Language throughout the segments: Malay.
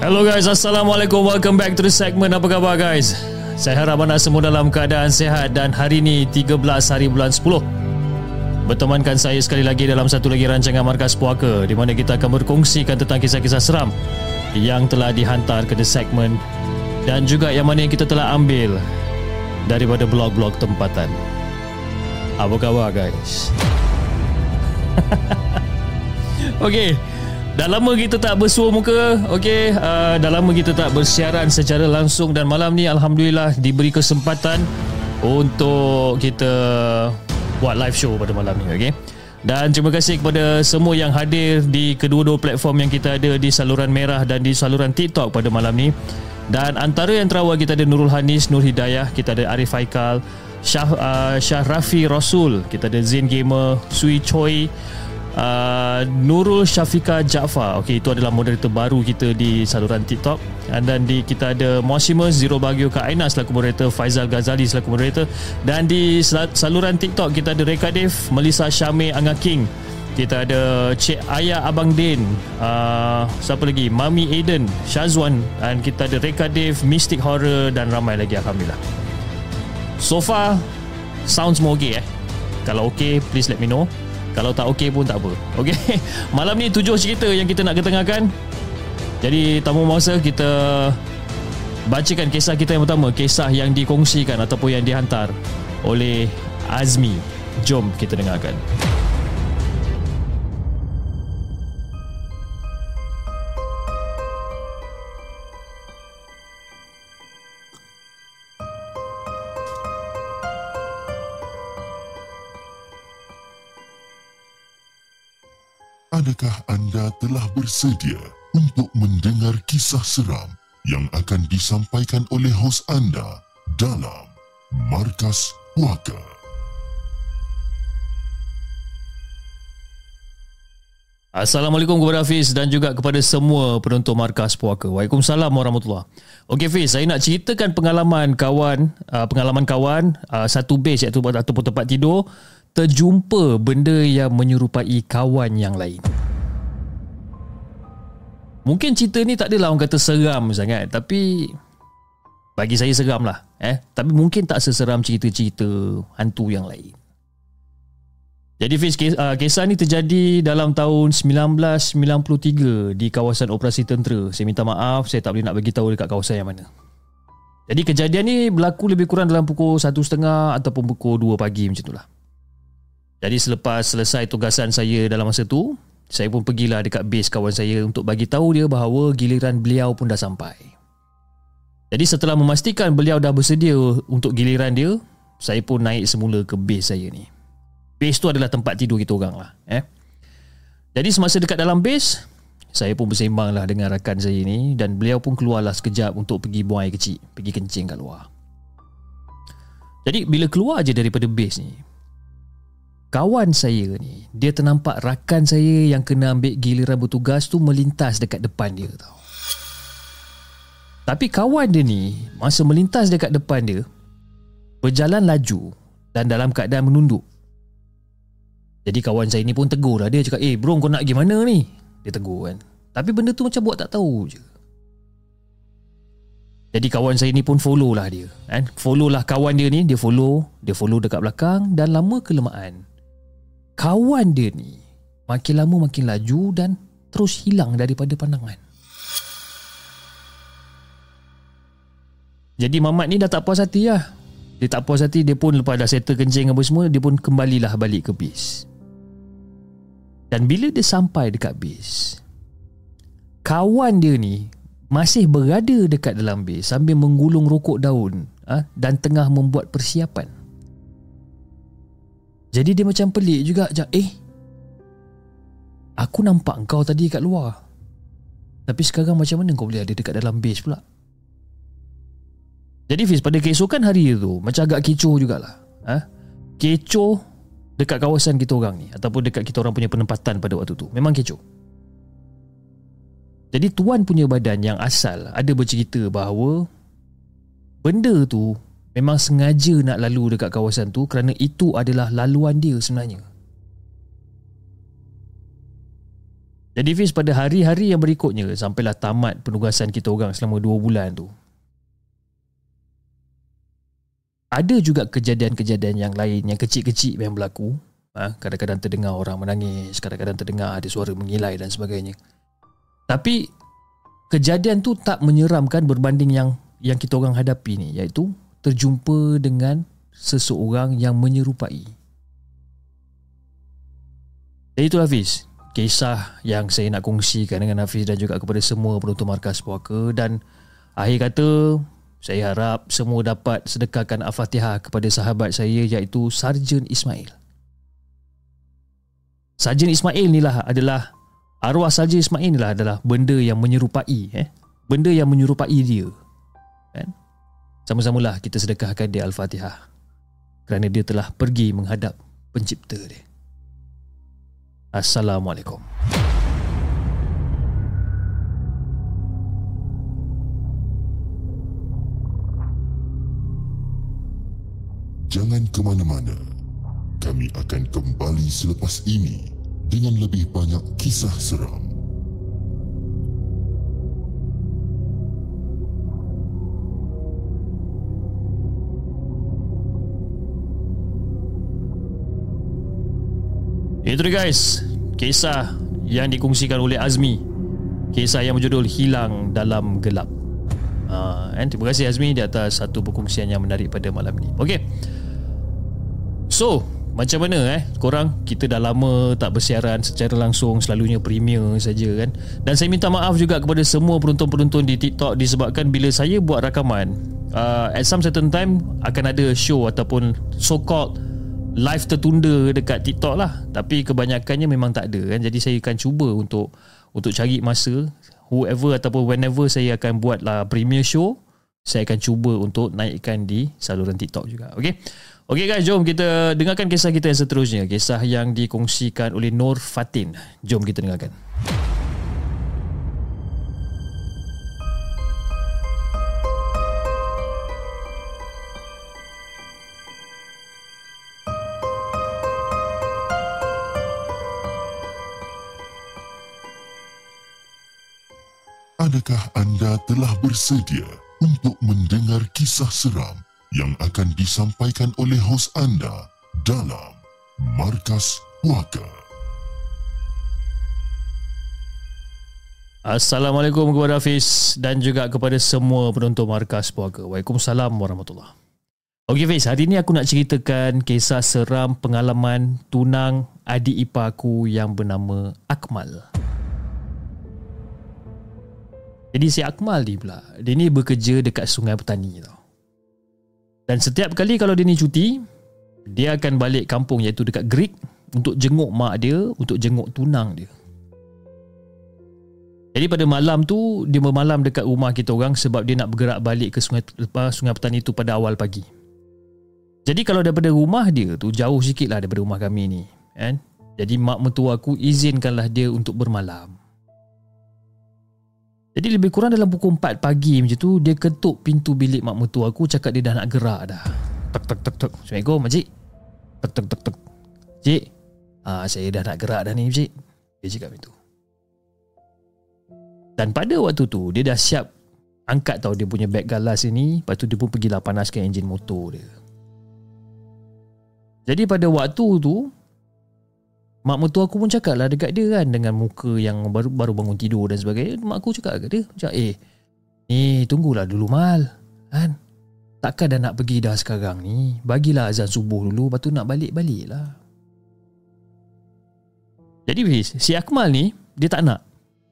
Hello guys, Assalamualaikum. Welcome back to the segment. Apa khabar guys? Saya harap anda semua dalam keadaan sehat Dan hari ini 13 hari bulan 10 Bertemankan saya sekali lagi dalam satu lagi rancangan Markas Puaka Di mana kita akan berkongsikan tentang kisah-kisah seram Yang telah dihantar ke the segment Dan juga yang mana yang kita telah ambil Daripada blog-blog tempatan. Apa khabar guys? Okay Dah lama kita tak bersua muka Okey uh, Dah lama kita tak bersiaran secara langsung Dan malam ni Alhamdulillah Diberi kesempatan Untuk kita Buat live show pada malam ni Okey dan terima kasih kepada semua yang hadir di kedua-dua platform yang kita ada di saluran merah dan di saluran TikTok pada malam ni. Dan antara yang terawal kita ada Nurul Hanis, Nur Hidayah, kita ada Arif Haikal, Syah, uh, Syah Rafi Rasul, kita ada Zain Gamer, Sui Choi, uh, Nurul Syafika Jaafar Okey itu adalah moderator baru kita di saluran TikTok. Dan di kita ada Mosima Zero Bagio Kak Aina selaku moderator Faizal Ghazali selaku moderator. Dan di saluran TikTok kita ada Reka Dev Melissa Syame Angga King. Kita ada Cik Ayah Abang Din uh, siapa lagi? Mami Aiden Shazwan. Dan kita ada Reka Dev Mystic Horror dan ramai lagi Alhamdulillah. So far sounds more okay eh? Kalau okay please let me know kalau tak okey pun tak apa. Okey? Malam ni tujuh cerita yang kita nak ketengahkan. Jadi tamu masa kita Bacakan kisah kita yang pertama. Kisah yang dikongsikan Ataupun yang dihantar Oleh Azmi. Jom kita dengarkan Adakah anda telah bersedia untuk mendengar kisah seram yang akan disampaikan oleh hos anda dalam Markas Puaka? Assalamualaikum kepada Hafiz dan juga kepada semua penonton Markas Puaka. Waalaikumsalam warahmatullahi Okey Hafiz, saya nak ceritakan pengalaman kawan, uh, pengalaman kawan uh, satu base iaitu ataupun tempat tidur terjumpa benda yang menyerupai kawan yang lain. Mungkin cerita ni tak adalah orang kata seram sangat tapi bagi saya seram lah eh tapi mungkin tak seseram cerita-cerita hantu yang lain. Jadi Fiz, uh, kisah ni terjadi dalam tahun 1993 di kawasan operasi tentera. Saya minta maaf, saya tak boleh nak bagi tahu dekat kawasan yang mana. Jadi kejadian ni berlaku lebih kurang dalam pukul 1.30 ataupun pukul 2 pagi macam itulah. Jadi selepas selesai tugasan saya dalam masa tu, saya pun pergilah dekat base kawan saya untuk bagi tahu dia bahawa giliran beliau pun dah sampai. Jadi setelah memastikan beliau dah bersedia untuk giliran dia, saya pun naik semula ke base saya ni. Base tu adalah tempat tidur kita orang lah. Eh? Jadi semasa dekat dalam base, saya pun bersembang lah dengan rakan saya ni dan beliau pun keluarlah sekejap untuk pergi buang air kecil, pergi kencing kat luar. Jadi bila keluar je daripada base ni, kawan saya ni dia ternampak rakan saya yang kena ambil giliran bertugas tu melintas dekat depan dia tau. Tapi kawan dia ni masa melintas dekat depan dia berjalan laju dan dalam keadaan menunduk. Jadi kawan saya ni pun tegur lah dia cakap eh bro kau nak pergi mana ni? Dia tegur kan. Tapi benda tu macam buat tak tahu je. Jadi kawan saya ni pun follow lah dia kan? Follow lah kawan dia ni Dia follow Dia follow dekat belakang Dan lama kelamaan kawan dia ni makin lama makin laju dan terus hilang daripada pandangan. Jadi Mamat ni dah tak puas hati lah. Dia tak puas hati, dia pun lepas dah settle kencing apa semua, dia pun kembalilah balik ke bis. Dan bila dia sampai dekat base Kawan dia ni Masih berada dekat dalam base Sambil menggulung rokok daun ha, Dan tengah membuat persiapan Jadi dia macam pelik juga Sekejap, Eh Aku nampak kau tadi kat luar. Tapi sekarang macam mana kau boleh ada dekat dalam base pula? Jadi Fiz pada keesokan hari tu Macam agak kecoh jugalah ha? Kecoh dekat kawasan kita orang ni ataupun dekat kita orang punya penempatan pada waktu tu. Memang kecoh. Jadi tuan punya badan yang asal ada bercerita bahawa benda tu memang sengaja nak lalu dekat kawasan tu kerana itu adalah laluan dia sebenarnya. Jadi Fiz pada hari-hari yang berikutnya sampailah tamat penugasan kita orang selama 2 bulan tu. Ada juga kejadian-kejadian yang lain yang kecil-kecil yang berlaku. Ha, kadang-kadang terdengar orang menangis kadang-kadang terdengar ada suara mengilai dan sebagainya. Tapi kejadian tu tak menyeramkan berbanding yang yang kita orang hadapi ni iaitu terjumpa dengan seseorang yang menyerupai jadi itu Hafiz kisah yang saya nak kongsikan dengan Hafiz dan juga kepada semua penonton markas puaka dan akhir kata saya harap semua dapat sedekahkan Al-Fatihah kepada sahabat saya iaitu Sarjan Ismail. Sarjan Ismail ni lah adalah arwah Sarjan Ismail ni lah adalah benda yang menyerupai eh. Benda yang menyerupai dia. Sama-samalah kita sedekahkan dia Al-Fatihah. Kerana dia telah pergi menghadap pencipta dia. Assalamualaikum. Jangan ke mana-mana. Kami akan kembali selepas ini dengan lebih banyak kisah seram. Itu dia guys. Kisah yang dikongsikan oleh Azmi. Kisah yang berjudul Hilang Dalam Gelap. Uh, and Terima kasih Azmi di atas satu perkongsian yang menarik pada malam ini Okay So macam mana eh korang? Kita dah lama tak bersiaran secara langsung selalunya premier saja kan? Dan saya minta maaf juga kepada semua penonton-penonton di TikTok disebabkan bila saya buat rakaman uh, at some certain time akan ada show ataupun so called live tertunda dekat TikTok lah tapi kebanyakannya memang tak ada kan jadi saya akan cuba untuk untuk cari masa whoever ataupun whenever saya akan buat lah premier show saya akan cuba untuk naikkan di saluran TikTok juga okey Okey guys, jom kita dengarkan kisah kita yang seterusnya. Kisah yang dikongsikan oleh Nur Fatin. Jom kita dengarkan. Adakah anda telah bersedia untuk mendengar kisah seram yang akan disampaikan oleh hos anda dalam Markas Puaka. Assalamualaikum kepada Hafiz dan juga kepada semua penonton Markas Puaka. Waalaikumsalam warahmatullahi Okey Fiz, hari ini aku nak ceritakan kisah seram pengalaman tunang adik ipar aku yang bernama Akmal. Jadi si Akmal ni pula, dia ni bekerja dekat Sungai Petani tau. Dan setiap kali kalau dia ni cuti, dia akan balik kampung iaitu dekat Greek untuk jenguk mak dia, untuk jenguk tunang dia. Jadi pada malam tu dia bermalam dekat rumah kita orang sebab dia nak bergerak balik ke sungai sungai petani itu pada awal pagi. Jadi kalau daripada rumah dia tu jauh sikit lah daripada rumah kami ni, kan? Jadi mak mentua aku izinkanlah dia untuk bermalam. Jadi lebih kurang dalam pukul 4 pagi macam tu Dia ketuk pintu bilik mak mertua aku Cakap dia dah nak gerak dah. Tek tek tek tek Assalamualaikum makcik Tek tek tek tek Cik ah, Saya dah nak gerak dah ni cik Dia cakap itu Dan pada waktu tu Dia dah siap Angkat tau dia punya beg galas ni Lepas tu dia pun pergilah panaskan enjin motor dia. Jadi pada waktu tu Mak mertua aku pun cakap lah dekat dia kan Dengan muka yang baru baru bangun tidur dan sebagainya Mak aku cakap dekat dia Macam eh Ni tunggulah dulu mal Kan Takkan dah nak pergi dah sekarang ni Bagilah azan subuh dulu Lepas tu nak balik-balik lah Jadi si Akmal ni dia tak nak.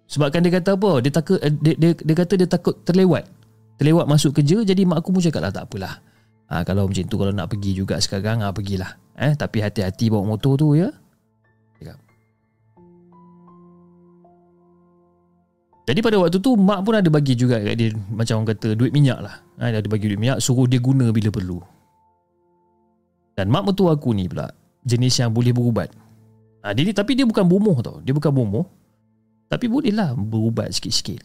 Sebabkan dia kata apa? Dia takut eh, dia, dia, dia kata dia takut terlewat. Terlewat masuk kerja jadi mak aku pun cakap lah tak apalah. Ha, kalau macam tu kalau nak pergi juga sekarang ha, pergilah. Eh tapi hati-hati bawa motor tu ya. Jadi pada waktu tu mak pun ada bagi juga kat dia macam orang kata duit minyak lah. Ha, dia ada bagi duit minyak suruh dia guna bila perlu. Dan mak mertua aku ni pula jenis yang boleh berubat. Ha, dia tapi dia bukan bomoh tau. Dia bukan bomoh. Tapi bolehlah berubat sikit-sikit.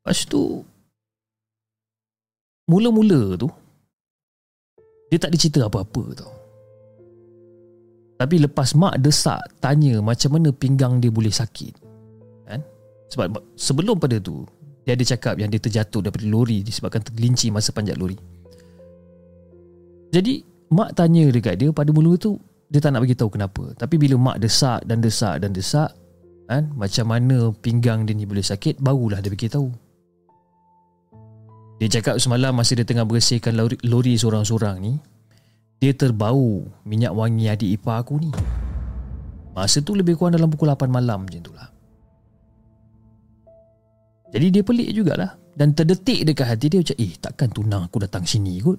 Lepas tu Mula-mula tu Dia tak dicerita apa-apa tau Tapi lepas mak desak Tanya macam mana pinggang dia boleh sakit kan? Sebab sebelum pada tu Dia ada cakap yang dia terjatuh daripada lori Disebabkan tergelincir masa panjat lori. Jadi Mak tanya dekat dia pada mula tu Dia tak nak beritahu kenapa. Tapi bila mak desak dan desak dan desak kan, Macam mana pinggang dia ni boleh sakit Barulah dia beritahu Dia cakap semalam masa dia tengah bersihkan lori, lori seorang-seorang ni Dia terbau minyak wangi adik ipar aku ni. Masa tu lebih kurang dalam pukul 8 malam macam tu lah. Jadi dia pelik jugalah. Dan terdetik dekat hati dia macam Eh takkan tunang aku datang sini kot?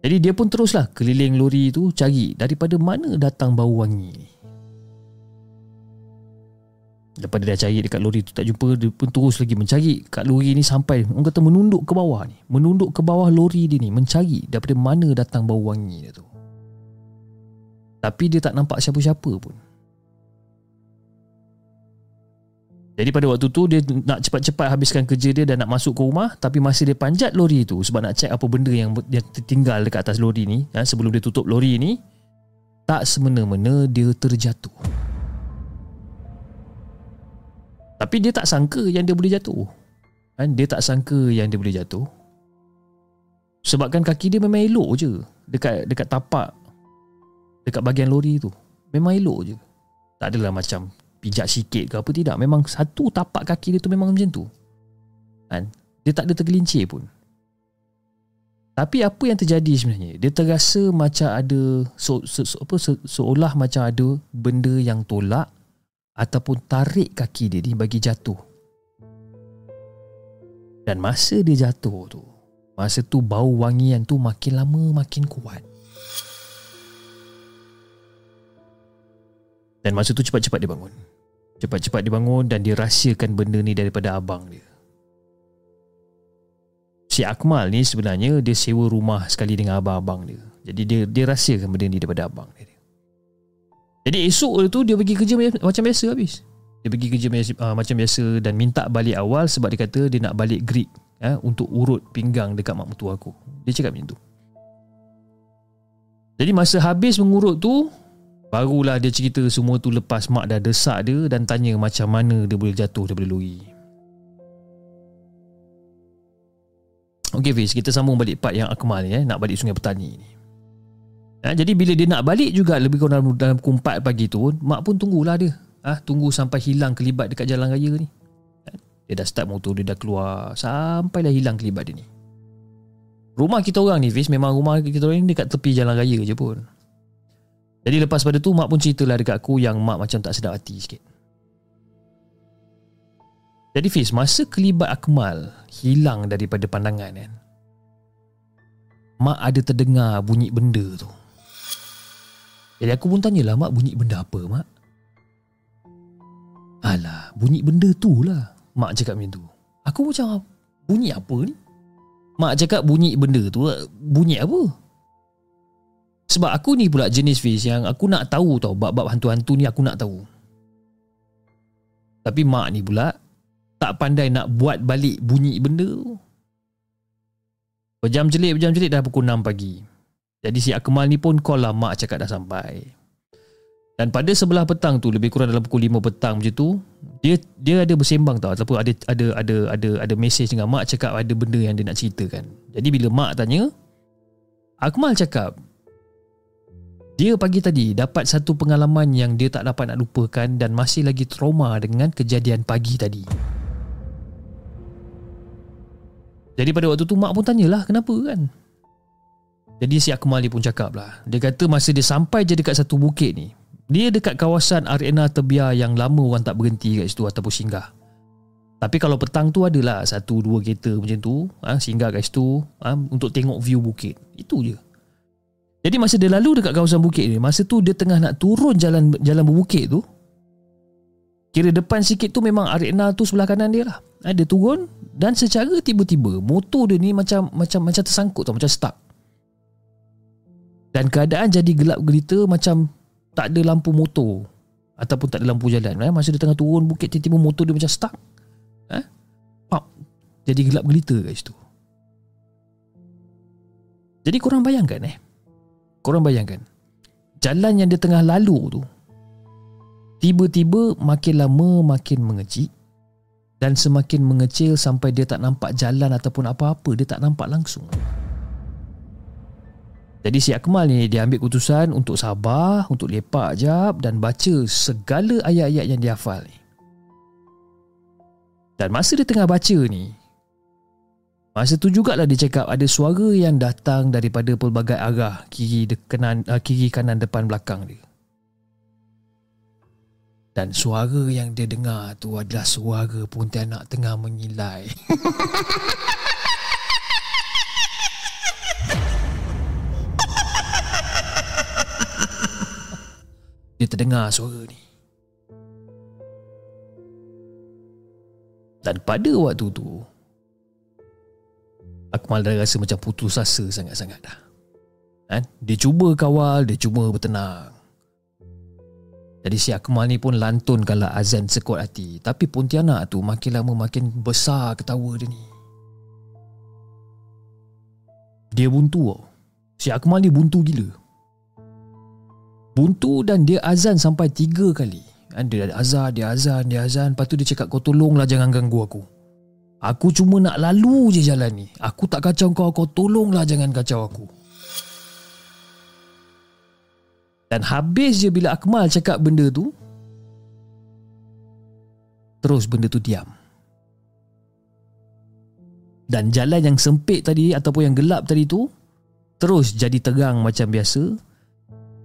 Jadi dia pun teruslah keliling lori tu cari daripada mana datang bau wangi ni. Lepas dia dah cari dekat lori tu tak jumpa, dia pun terus lagi mencari kat lori ni sampai orang kata menunduk ke bawah ni. Menunduk ke bawah lori dia ni mencari daripada mana datang bau wangi dia tu. Tapi dia tak nampak siapa-siapa pun. Jadi pada waktu tu dia nak cepat-cepat habiskan kerja dia dan nak masuk ke rumah tapi masih dia panjat lori tu sebab nak cek apa benda yang yang tertinggal dekat atas lori ni kan, sebelum dia tutup lori ni tak semena-mena dia terjatuh. Tapi dia tak sangka yang dia boleh jatuh. Kan? Dia tak sangka yang dia boleh jatuh. Sebabkan kaki dia memang elok je. Dekat dekat tapak. Dekat bahagian lori tu. Memang elok je. Tak adalah macam pijak sikit ke apa tidak. Memang satu tapak kaki dia tu memang macam tu. Kan? Dia tak ada tergelincir pun. Tapi apa yang terjadi sebenarnya? Dia terasa macam ada so, so, so, apa se, seolah macam ada benda yang tolak ataupun tarik kaki dia ni bagi jatuh dan masa dia jatuh tu masa tu bau wangian tu makin lama makin kuat Dan masa tu cepat-cepat dia bangun. Cepat-cepat dia bangun dan dia rahsiakan benda ni daripada abang dia. Si Akmal ni sebenarnya dia sewa rumah sekali dengan abang-abang dia. Jadi dia dia rahsiakan benda ni daripada abang dia. Jadi esok tu dia pergi kerja macam biasa habis. Dia pergi kerja uh, macam biasa dan minta balik awal sebab dia kata dia nak balik grid uh, untuk urut pinggang dekat mak mertua aku. Dia cakap macam tu. Jadi masa habis mengurut tu Barulah dia cerita semua tu lepas mak dah desak dia dan tanya macam mana dia boleh jatuh daripada lori. Okey Fiz, kita sambung balik part yang Akmal ni eh, nak balik Sungai Petani ni. Ha, jadi bila dia nak balik juga lebih kurang dalam, pukul 4 pagi tu, mak pun tunggulah dia. Ha, tunggu sampai hilang kelibat dekat jalan raya ni. Ha, dia dah start motor, dia dah keluar sampailah hilang kelibat dia ni. Rumah kita orang ni Fiz, memang rumah kita orang ni dekat tepi jalan raya je pun. Jadi lepas pada tu mak pun ceritalah dekat aku yang mak macam tak sedap hati sikit. Jadi Fiz, masa kelibat Akmal hilang daripada pandangan kan. Mak ada terdengar bunyi benda tu. Jadi aku pun tanyalah mak bunyi benda apa mak? Alah, bunyi benda tu lah. Mak cakap macam tu. Aku macam bunyi apa ni? Mak cakap bunyi benda tu, bunyi apa? Sebab aku ni pula jenis Fiz yang aku nak tahu tau bab-bab hantu-hantu ni aku nak tahu. Tapi mak ni pula tak pandai nak buat balik bunyi benda tu. Berjam jelik, berjam jelik dah pukul 6 pagi. Jadi si Akmal ni pun call lah mak cakap dah sampai. Dan pada sebelah petang tu lebih kurang dalam pukul 5 petang macam tu, dia dia ada bersembang tau ataupun ada ada ada ada ada mesej dengan mak cakap ada benda yang dia nak ceritakan. Jadi bila mak tanya, Akmal cakap, dia pagi tadi dapat satu pengalaman yang dia tak dapat nak lupakan dan masih lagi trauma dengan kejadian pagi tadi. Jadi pada waktu tu mak pun tanyalah kenapa kan? Jadi si Akmal ni pun cakap lah. Dia kata masa dia sampai je dekat satu bukit ni Dia dekat kawasan arena tebiar yang lama orang tak berhenti kat situ ataupun singgah. Tapi kalau petang tu adalah satu dua kereta macam tu ha, Singgah kat situ ha, untuk tengok view bukit. Itu je. Jadi masa dia lalu dekat kawasan bukit ni Masa tu dia tengah nak turun jalan jalan berbukit tu Kira depan sikit tu memang arena tu sebelah kanan dia lah. Ha, Dia turun dan secara tiba-tiba motor dia ni macam macam macam tersangkut tau, macam stuck dan keadaan jadi gelap gelita macam tak ada lampu motor ataupun tak ada lampu jalan eh? masa dia tengah turun bukit tiba-tiba motor dia macam stuck eh? Pop. jadi gelap gelita kat situ jadi korang bayangkan eh korang bayangkan jalan yang dia tengah lalu tu tiba-tiba makin lama makin mengecil dan semakin mengecil sampai dia tak nampak jalan ataupun apa-apa dia tak nampak langsung jadi si Akmal ni dia ambil keputusan untuk sabar, untuk lepak jap dan baca segala ayat-ayat yang dia hafal ni. Dan masa dia tengah baca ni, masa tu jugalah dia cakap ada suara yang datang daripada pelbagai arah kiri, kanan, uh, kiri kanan depan belakang dia. Dan suara yang dia dengar tu adalah suara Pontianak tengah mengilai. dia terdengar suara ni. Dan pada waktu tu, Akmal dah rasa macam putus asa sangat-sangat dah. Kan? Dia cuba kawal, dia cuba bertenang. Jadi si Akmal ni pun lantun kalau azan sekuat hati. Tapi Pontianak tu makin lama makin besar ketawa dia ni. Dia buntu tau. Si Akmal ni buntu gila buntu dan dia azan sampai tiga kali. Dia azan, dia azan, dia azan. Lepas tu dia cakap kau tolonglah jangan ganggu aku. Aku cuma nak lalu je jalan ni. Aku tak kacau kau, kau tolonglah jangan kacau aku. Dan habis je bila Akmal cakap benda tu, terus benda tu diam. Dan jalan yang sempit tadi ataupun yang gelap tadi tu, terus jadi terang macam biasa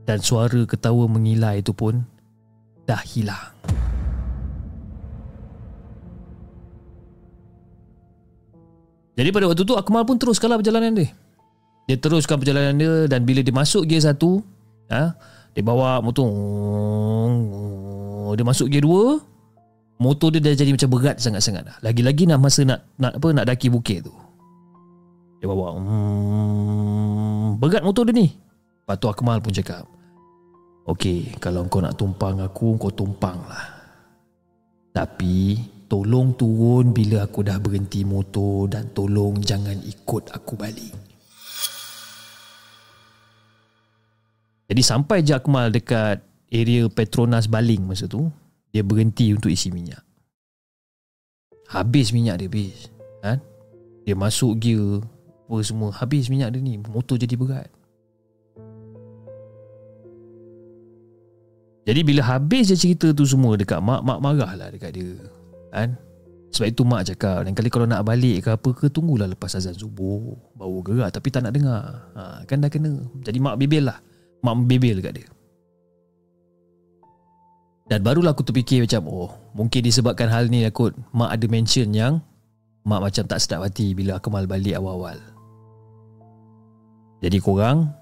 dan suara ketawa mengilai itu pun dah hilang. Jadi pada waktu tu Akmal pun teruskanlah perjalanan dia. Dia teruskan perjalanan dia dan bila dia masuk gear satu, ha, dia bawa motor. Dia masuk gear dua, motor dia dah jadi macam berat sangat-sangat. Lagi-lagi nak masa nak nak apa nak daki bukit tu. Dia bawa hmm, berat motor dia ni. Lepas tu Akmal pun cakap Okey, kalau kau nak tumpang aku, kau tumpang lah. Tapi, tolong turun bila aku dah berhenti motor dan tolong jangan ikut aku balik. Jadi sampai je Akmal dekat area Petronas Baling masa tu, dia berhenti untuk isi minyak. Habis minyak dia, habis. Ha? Dia masuk gear, apa semua. Habis minyak dia ni, motor jadi berat. Jadi bila habis je cerita tu semua dekat mak, mak marah lah dekat dia. Kan? Sebab itu mak cakap, lain kali kalau nak balik ke apa ke, tunggulah lepas azan subuh. Bawa gerak tapi tak nak dengar. Ha, kan dah kena. Jadi mak bebel lah. Mak bebel dekat dia. Dan barulah aku terfikir macam, oh mungkin disebabkan hal ni kot mak ada mention yang mak macam tak sedap hati bila Akmal balik awal-awal. Jadi korang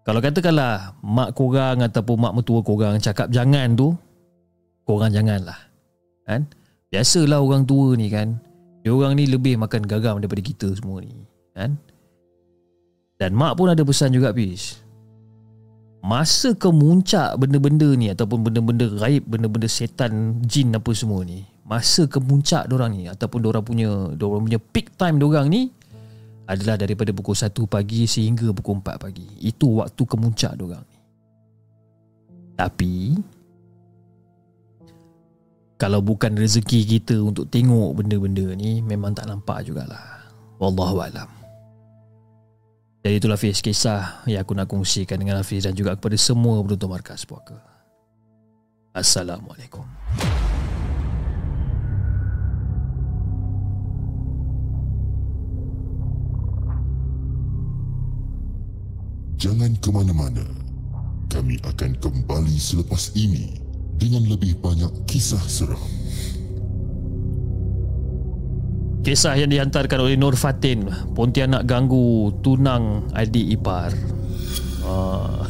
kalau katakanlah mak korang ataupun mak mertua korang cakap jangan tu, korang janganlah. Kan? Biasalah orang tua ni kan. Dia orang ni lebih makan garam daripada kita semua ni. Kan? Dan mak pun ada pesan juga Pis. Masa kemuncak benda-benda ni ataupun benda-benda gaib, benda-benda setan, jin apa semua ni. Masa kemuncak orang ni ataupun orang punya orang punya peak time orang ni adalah daripada pukul 1 pagi sehingga pukul 4 pagi. Itu waktu kemuncak diorang ni. Tapi kalau bukan rezeki kita untuk tengok benda-benda ni memang tak nampak jugalah. Wallahu alam. Jadi itulah Hafiz kisah yang aku nak kongsikan dengan Hafiz dan juga kepada semua penonton markas puaka. Assalamualaikum. Jangan ke mana-mana. Kami akan kembali selepas ini dengan lebih banyak kisah seram. Kisah yang dihantarkan oleh Nur Fatin Pontianak ganggu tunang adik ipar ah.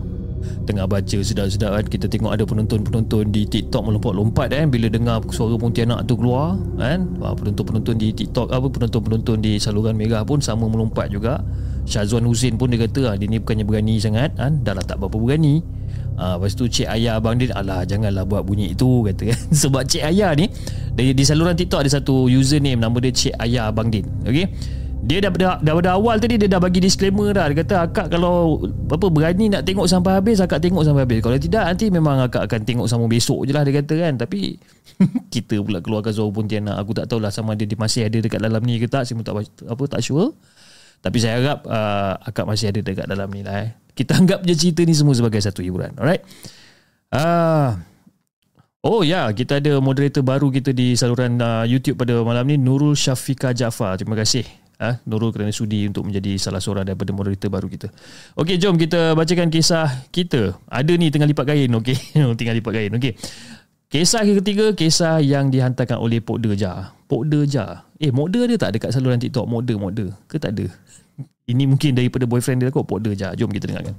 Tengah baca sedap-sedap kan Kita tengok ada penonton-penonton di TikTok melompat-lompat kan Bila dengar suara Pontianak tu keluar kan ah, Penonton-penonton di TikTok apa Penonton-penonton di saluran merah pun sama melompat juga Syazwan Hussein pun dia kata ah, Dia ni bukannya berani sangat kan Dah lah tak berapa berani. Ha, lepas tu cik ayah abang dia Alah janganlah buat bunyi itu kata kan. Sebab cik ayah ni di, di saluran TikTok ada satu username Nama dia cik ayah abang din. Okay dia dah, dah, dah, awal tadi dia dah bagi disclaimer dah. Dia kata akak kalau apa berani nak tengok sampai habis akak tengok sampai habis. Kalau tidak nanti memang akak akan tengok sama besok je lah dia kata kan. Tapi kita pula keluarkan suara Pontianak. Aku tak tahulah sama dia masih ada dekat dalam ni ke tak. Saya tak apa tak sure tapi saya harap uh, akak masih ada dekat dalam ni lah eh kita anggap je cerita ni semua sebagai satu hiburan alright ah Oh ya, kita ada moderator baru kita di saluran uh, YouTube pada malam ni Nurul Syafika Jaafar. Terima kasih uh, Nurul kerana sudi untuk menjadi salah seorang daripada moderator baru kita. Okey, jom kita bacakan kisah kita. Ada ni tengah lipat kain, okey. tengah lipat kain, okey. Kisah ketiga, kisah yang dihantarkan oleh Pok Deja. Pok Deja. Eh, Mokda ada tak dekat saluran TikTok? Mokda, Mokda. Ke tak ada? Ini mungkin daripada boyfriend dia kot Pok Deja. Jom kita dengarkan.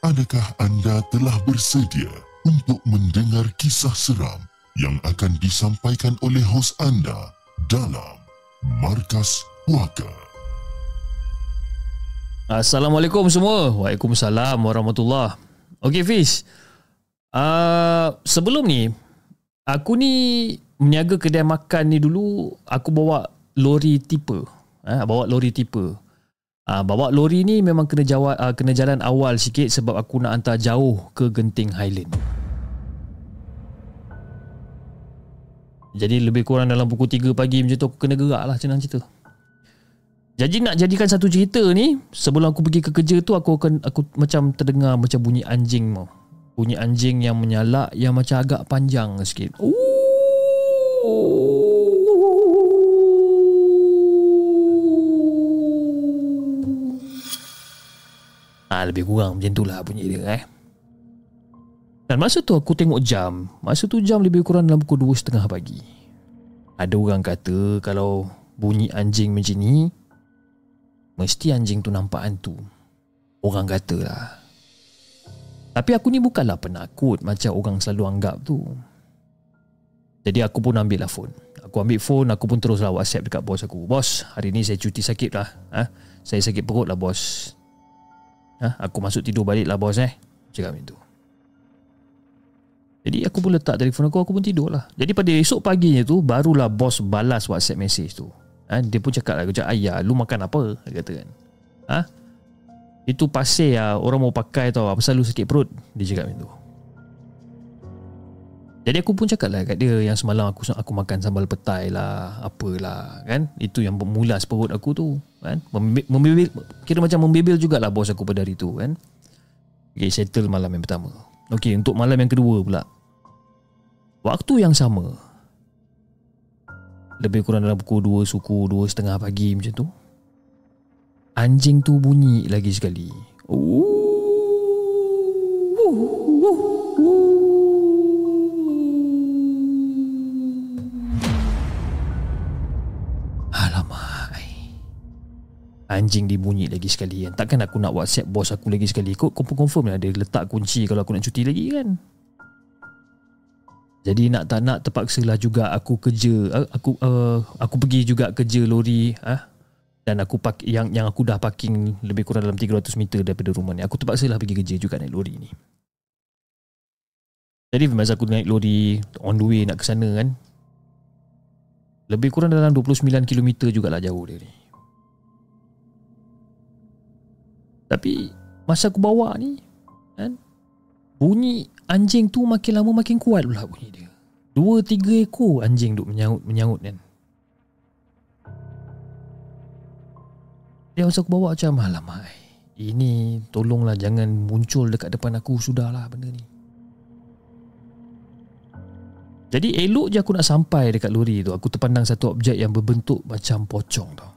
Adakah anda telah bersedia untuk mendengar kisah seram yang akan disampaikan oleh hos anda dalam Markas Puaka. Assalamualaikum semua. Waalaikumsalam warahmatullahi. Okey Fiz. Uh, sebelum ni aku ni meniaga kedai makan ni dulu aku bawa lori tipe. Eh, bawa lori tipe. Uh, bawa lori ni memang kena jawab uh, kena jalan awal sikit sebab aku nak hantar jauh ke Genting Highland. Jadi lebih kurang dalam pukul 3 pagi macam tu aku kena gerak lah senang cerita. Jadi nak jadikan satu cerita ni sebelum aku pergi ke kerja tu aku akan aku macam terdengar macam bunyi anjing mau. Bunyi anjing yang menyalak yang macam agak panjang sikit. Ah lebih kurang macam tu lah bunyi dia eh. Dan masa tu aku tengok jam Masa tu jam lebih kurang dalam pukul 2.30 pagi. Ada orang kata kalau bunyi anjing macam ni Mesti anjing tu nampak hantu Orang kata lah. Tapi aku ni bukanlah penakut Macam orang selalu anggap tu. Jadi aku pun ambil lah phone. Aku ambil phone Aku pun teruslah whatsapp dekat bos aku. Bos hari ni saya cuti sakit lah. Ha? Saya sakit perut lah bos. Ha? Aku masuk tidur balik lah bos eh. Cakap macam tu jadi aku pun letak telefon aku Aku pun tidur lah Jadi pada esok paginya tu Barulah bos balas whatsapp message tu. Ha? Dia pun cakap lah Aku cakap ayah lu makan apa? Dia kata kan. Ha? Itu pasir lah Orang mau pakai tau Apa selalu sakit perut Dia cakap macam tu. Jadi aku pun cakap lah kat dia Yang semalam aku aku makan sambal petai lah Apalah kan. Itu yang memulas perut aku tu kan. Membibil, Kira macam membibil jugalah bos aku pada hari tu kan. Okay settle malam yang pertama. Okay untuk malam yang kedua pula Waktu yang sama Lebih kurang dalam pukul 2 suku 2 setengah pagi macam tu Anjing tu bunyi lagi sekali. Alamak. Anjing dibunyi lagi sekali. Kan Takkan aku nak whatsapp bos aku lagi sekali? Kau confirm lah dia letak kunci Kalau aku nak cuti lagi kan jadi nak tak nak terpaksalah juga aku kerja eh, aku uh, aku pergi juga kerja lori ah dan aku park, yang yang aku dah parking lebih kurang dalam 300 meter daripada rumah ni. Aku terpaksalah pergi kerja juga naik lori ni. Jadi masa aku naik lori on the way nak ke sana kan. Lebih kurang dalam 29 km jugalah jauh dia ni. Tapi masa aku bawa ni kan bunyi anjing tu makin lama makin kuat pula bunyi dia. Dua tiga ekor anjing duk menyaut menyaut kan. Dia masa aku bawa macam Alamak Ini tolonglah jangan muncul dekat depan aku Sudahlah benda ni Jadi elok je aku nak sampai dekat lori tu Aku terpandang satu objek yang berbentuk macam pocong tau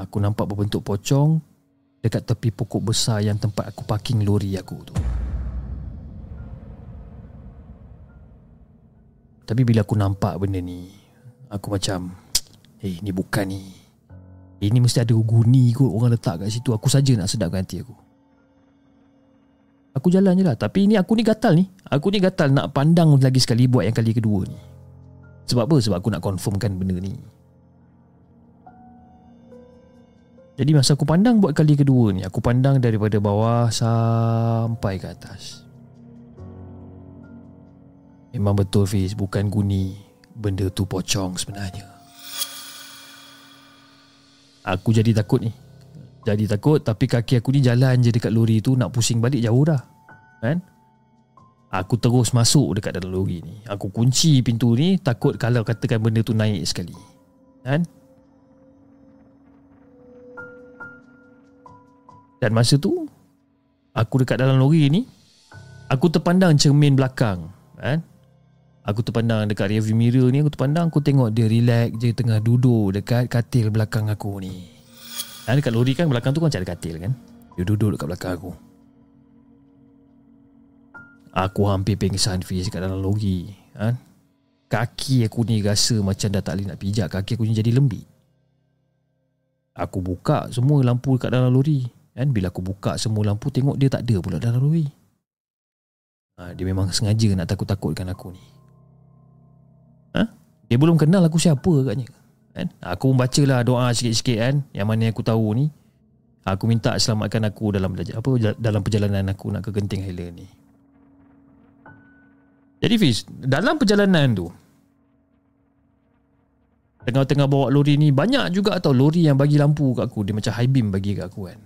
Aku nampak berbentuk pocong Dekat tepi pokok besar yang tempat aku parking lori aku tu Tapi bila aku nampak benda ni Aku macam Eh ni bukan ni ini mesti ada guni kot orang letak kat situ. Aku saja nak sedapkan hati aku. Aku jalan je lah. Tapi ni aku ni gatal ni. Aku ni gatal nak pandang lagi sekali buat yang kali kedua ni. Sebab apa? Sebab aku nak confirmkan benda ni. Jadi masa aku pandang buat kali kedua ni, aku pandang daripada bawah sampai ke atas. Memang betul Fiz, bukan guni. Benda tu pocong sebenarnya. Aku jadi takut ni. Jadi takut Tapi kaki aku ni jalan je dekat lori tu. Nak pusing balik jauh dah. Kan? Aku terus masuk dekat dalam lori ni. Aku kunci pintu ni Takut kalau katakan benda tu naik sekali. Kan? Dan masa tu Aku dekat dalam lori ni Aku terpandang cermin belakang. Kan Aku terpandang dekat rearview mirror ni Aku terpandang Aku tengok dia relax je Tengah duduk dekat katil belakang aku ni. Ha, Dekat lori kan Belakang tu kan ada katil kan? Dia duduk dekat belakang aku. Aku hampir pingsan Fiz kat dalam lori ha? Kaki aku ni rasa macam dah tak boleh nak pijak Kaki aku ni jadi lembik. Aku buka semua lampu dekat dalam lori kan? Bila aku buka semua lampu Tengok dia tak ada pula dalam lori. Ha, Dia memang sengaja nak takut-takutkan aku ni dia belum kenal aku siapa katnya. Kan? Aku pun bacalah doa sikit-sikit kan yang mana aku tahu ni. Aku minta selamatkan aku dalam apa dalam perjalanan aku nak ke Genting Highland ni. Jadi Fiz, dalam perjalanan tu Tengah-tengah bawa lori ni Banyak juga tau lori yang bagi lampu kat aku Dia macam high beam bagi kat aku kan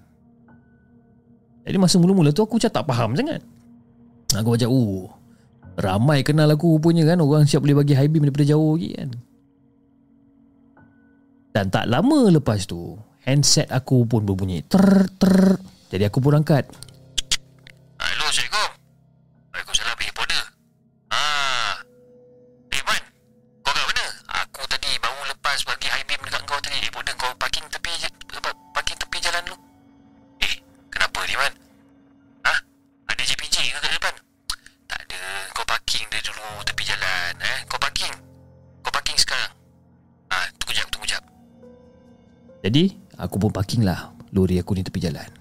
Jadi masa mula-mula tu aku macam tak faham sangat Aku macam oh Ramai kenal aku punya kan Orang siap boleh bagi high beam daripada jauh lagi kan. Dan tak lama lepas tu Handset aku pun berbunyi ter ter Jadi aku pun angkat. Hello Assalamualaikum Jadi aku pun parking lah. Lori aku ni tepi jalan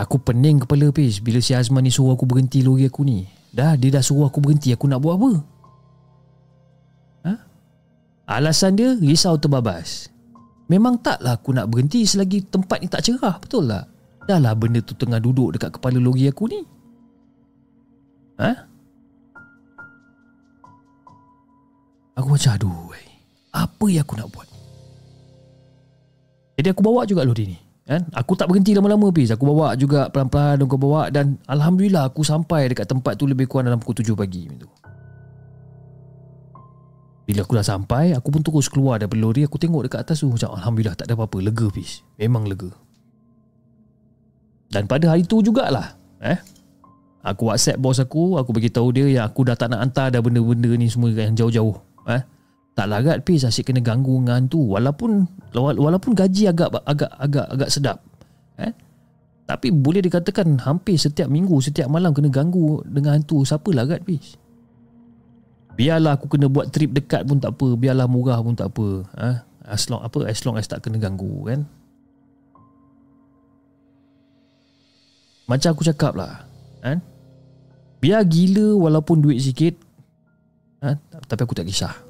Aku pening kepala Pis Bila si Azman ni suruh aku berhenti lori aku ni Dah dia dah suruh aku berhenti Aku nak buat apa ha? Alasan dia risau terbabas Memang taklah aku nak berhenti Selagi tempat ni tak cerah Betul tak Dah lah benda tu tengah duduk dekat kepala lori aku ni Ha? Aku macam aduh. Apa yang aku nak buat Jadi aku bawa juga lori ni kan? Aku tak berhenti lama-lama Fiz. Aku bawa juga pelan-pelan Aku bawa Dan Alhamdulillah aku sampai dekat tempat tu Lebih kurang dalam pukul 7 pagi macam tu. Bila aku dah sampai Aku pun terus keluar daripada lori. Aku tengok dekat atas tu Macam Alhamdulillah tak ada apa-apa. Lega Fiz. Memang lega. Dan pada hari tu jugalah eh, Aku whatsapp bos aku. Aku beritahu dia Yang aku dah tak nak hantar Dah benda-benda ni semua Yang jauh-jauh eh, tak larat Fiz asyik kena ganggu dengan tu Walaupun Walaupun gaji agak Agak agak agak sedap eh? Tapi boleh dikatakan Hampir setiap minggu Setiap malam kena ganggu Dengan hantu Siapa larat Fiz Biarlah aku kena buat trip dekat pun tak apa Biarlah murah pun tak apa eh? As long apa As long as tak kena ganggu kan Macam aku cakap lah kan? Biar gila walaupun duit sikit ha? Tapi aku tak kisah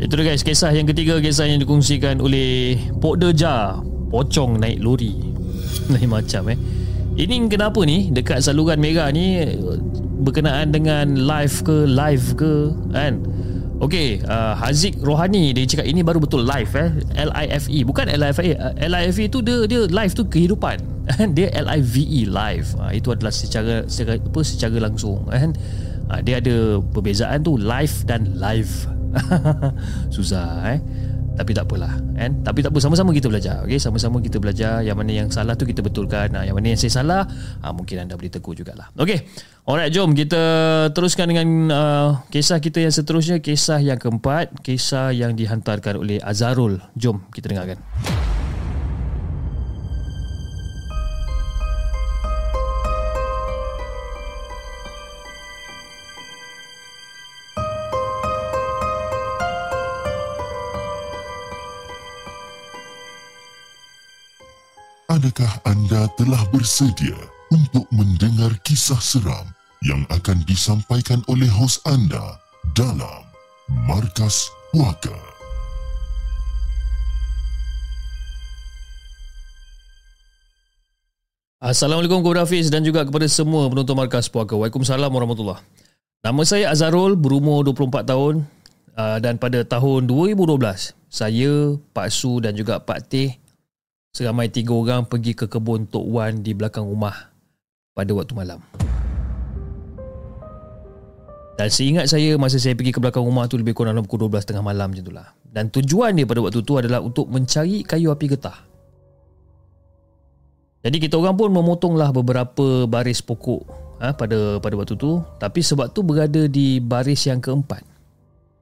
Itu dia guys, kisah yang ketiga kisah yang dikongsikan oleh Pok Deja, pocong naik lori. Lain macam eh. Ini kenapa ni dekat saluran merah ni berkenaan dengan live ke live ke kan? Okey, uh, Haziq Rohani dia cakap ini baru betul live eh. L I F E bukan L I F E. Uh, L I F E tu dia dia live tu kehidupan. dia L I V E live. Uh, itu adalah secara secara apa secara langsung kan. Uh, dia ada perbezaan tu live dan live. Susah eh? Tapi tak apalah kan? Tapi tak apa sama-sama kita belajar okey? Sama-sama kita belajar yang mana yang salah tu kita betulkan. Ha, yang mana yang saya salah ha, mungkin anda boleh tegur jugalah. Okey alright jom kita teruskan dengan uh, kisah kita yang seterusnya. Kisah yang keempat kisah yang dihantarkan oleh Azarul. Jom kita dengarkan Adakah anda telah bersedia untuk mendengar kisah seram yang akan disampaikan oleh hos anda dalam Markas Puaka? Assalamualaikum kepada Hafiz dan juga kepada semua penonton Markas Puaka. Waalaikumsalam warahmatullahi Nama saya Azharul, berumur 24 tahun uh, dan pada tahun 2012, saya, Pak Su dan juga Pak Teh seramai tiga orang pergi ke kebun Tok Wan di belakang rumah pada waktu malam. Dan seingat saya masa saya pergi ke belakang rumah tu lebih kurang dalam pukul 12 tengah malam macam itulah. Dan tujuan dia pada waktu tu adalah untuk mencari kayu api getah. Jadi kita orang pun memotonglah beberapa baris pokok ha, pada pada waktu tu tapi sebab tu berada di baris yang keempat.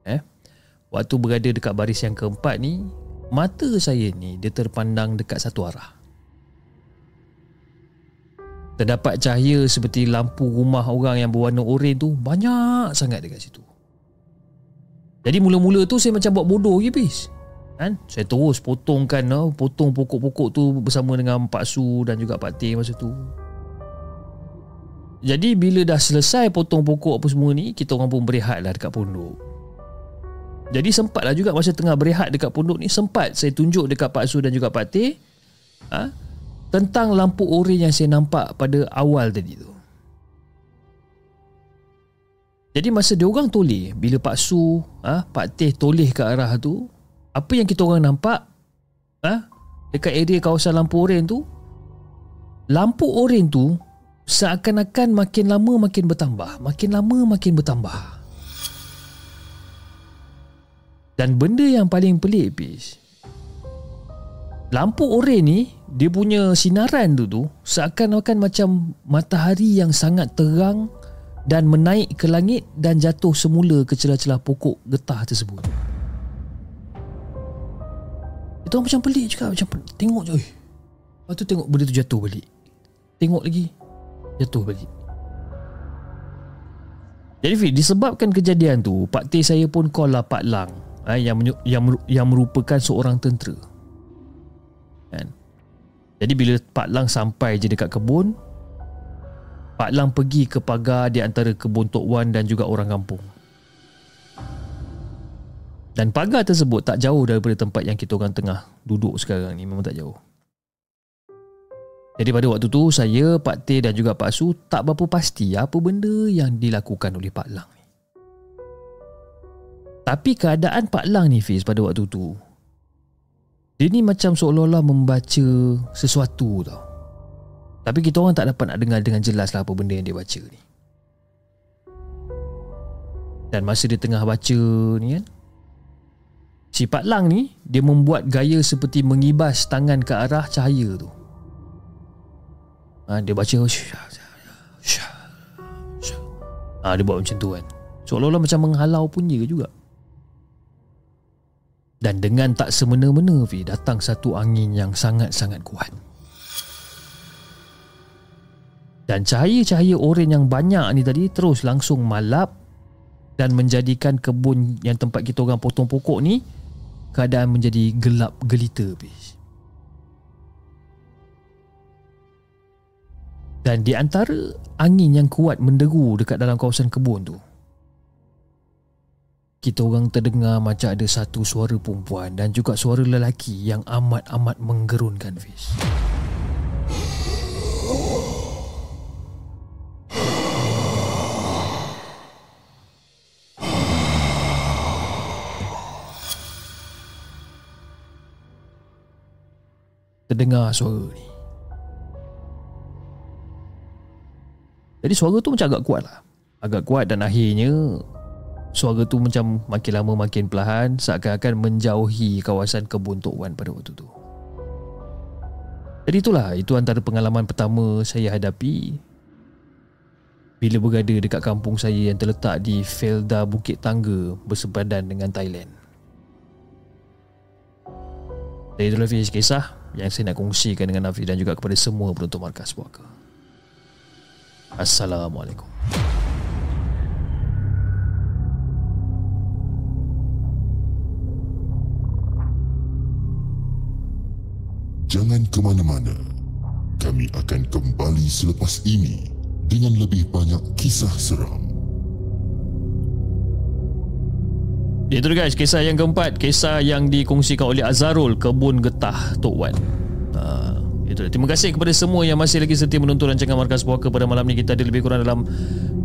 Eh? Waktu berada dekat baris yang keempat ni mata saya ni dia terpandang dekat satu arah. Terdapat cahaya seperti lampu rumah orang yang berwarna oranye tu banyak sangat dekat situ. Jadi mula-mula tu saya macam buat bodoh je bis kan saya terus potongkan uh, potong pokok-pokok tu bersama dengan Pak Su dan juga Pak Teh masa tu jadi bila dah selesai potong pokok apa semua ni kita orang pun berehat lah dekat pondok jadi sempat lah juga masa tengah berehat dekat pondok ni sempat saya tunjuk dekat Pak Su dan juga Pak Teh ha, tentang lampu oranye yang saya nampak pada awal tadi tu jadi masa dia orang toleh bila Pak Su, ha, Pak Teh toleh ke arah tu, apa yang kita orang nampak ha? dekat area kawasan lampu oren tu lampu oren tu seakan-akan makin lama makin bertambah makin lama makin bertambah dan benda yang paling pelik bis lampu oren ni dia punya sinaran tu tu seakan-akan macam matahari yang sangat terang dan menaik ke langit dan jatuh semula ke celah-celah pokok getah tersebut. Itu macam pelik juga Macam tengok je Lepas tu tengok benda tu jatuh balik. Tengok lagi Jatuh balik. Jadi Fik Disebabkan kejadian tu Pak Teh saya pun call lah Pak Lang eh, yang, yang, yang merupakan seorang tentera kan? Jadi bila Pak Lang sampai je dekat kebun Pak Lang pergi ke pagar di antara kebun Tok Wan dan juga orang kampung dan pagar tersebut tak jauh daripada tempat yang kita orang tengah duduk sekarang ni memang tak jauh. Jadi pada waktu tu saya, Pak Teh dan juga Pak Su tak berapa pasti apa benda yang dilakukan oleh Pak Lang. Tapi keadaan Pak Lang ni Fiz pada waktu tu dia ni macam seolah-olah membaca sesuatu tau. Tapi kita orang tak dapat nak dengar dengan jelas lah apa benda yang dia baca ni. Dan masa dia tengah baca ni kan Si Pak Lang ni dia membuat gaya seperti mengibas tangan ke arah cahaya tu. Ha, dia baca ha, dia buat macam tu kan. Seolah-olah macam menghalau punya juga. Dan dengan tak semena-mena Vi datang satu angin yang sangat-sangat kuat. Dan cahaya-cahaya oren yang banyak ni tadi terus langsung malap dan menjadikan kebun yang tempat kita orang potong pokok ni keadaan menjadi gelap gelita bis. Dan di antara angin yang kuat menderu dekat dalam kawasan kebun tu kita orang terdengar macam ada satu suara perempuan dan juga suara lelaki yang amat-amat menggerunkan Fiz. Terdengar suara ni. Jadi suara tu macam agak kuat lah. Agak kuat dan akhirnya Suara tu macam makin lama makin perlahan seakan-akan menjauhi kawasan kebun Tok Wan pada waktu tu. Jadi itulah, itu antara pengalaman pertama saya hadapi bila berada dekat kampung saya yang terletak di Felda Bukit Tangga bersepadan dengan Thailand. Jadi itulah Fiz kisah yang saya nak kongsikan dengan Nafi dan juga kepada semua penonton markas puaka. Assalamualaikum. Jangan ke mana-mana. Kami akan kembali selepas ini dengan lebih banyak kisah seram. Itu guys, kisah yang keempat, kisah yang dikongsikan oleh Azarul Kebun Getah Tok Wan. Uh, itu. Terima kasih kepada semua yang masih lagi setia menonton rancangan Markas Puaka pada malam ni kita ada lebih kurang dalam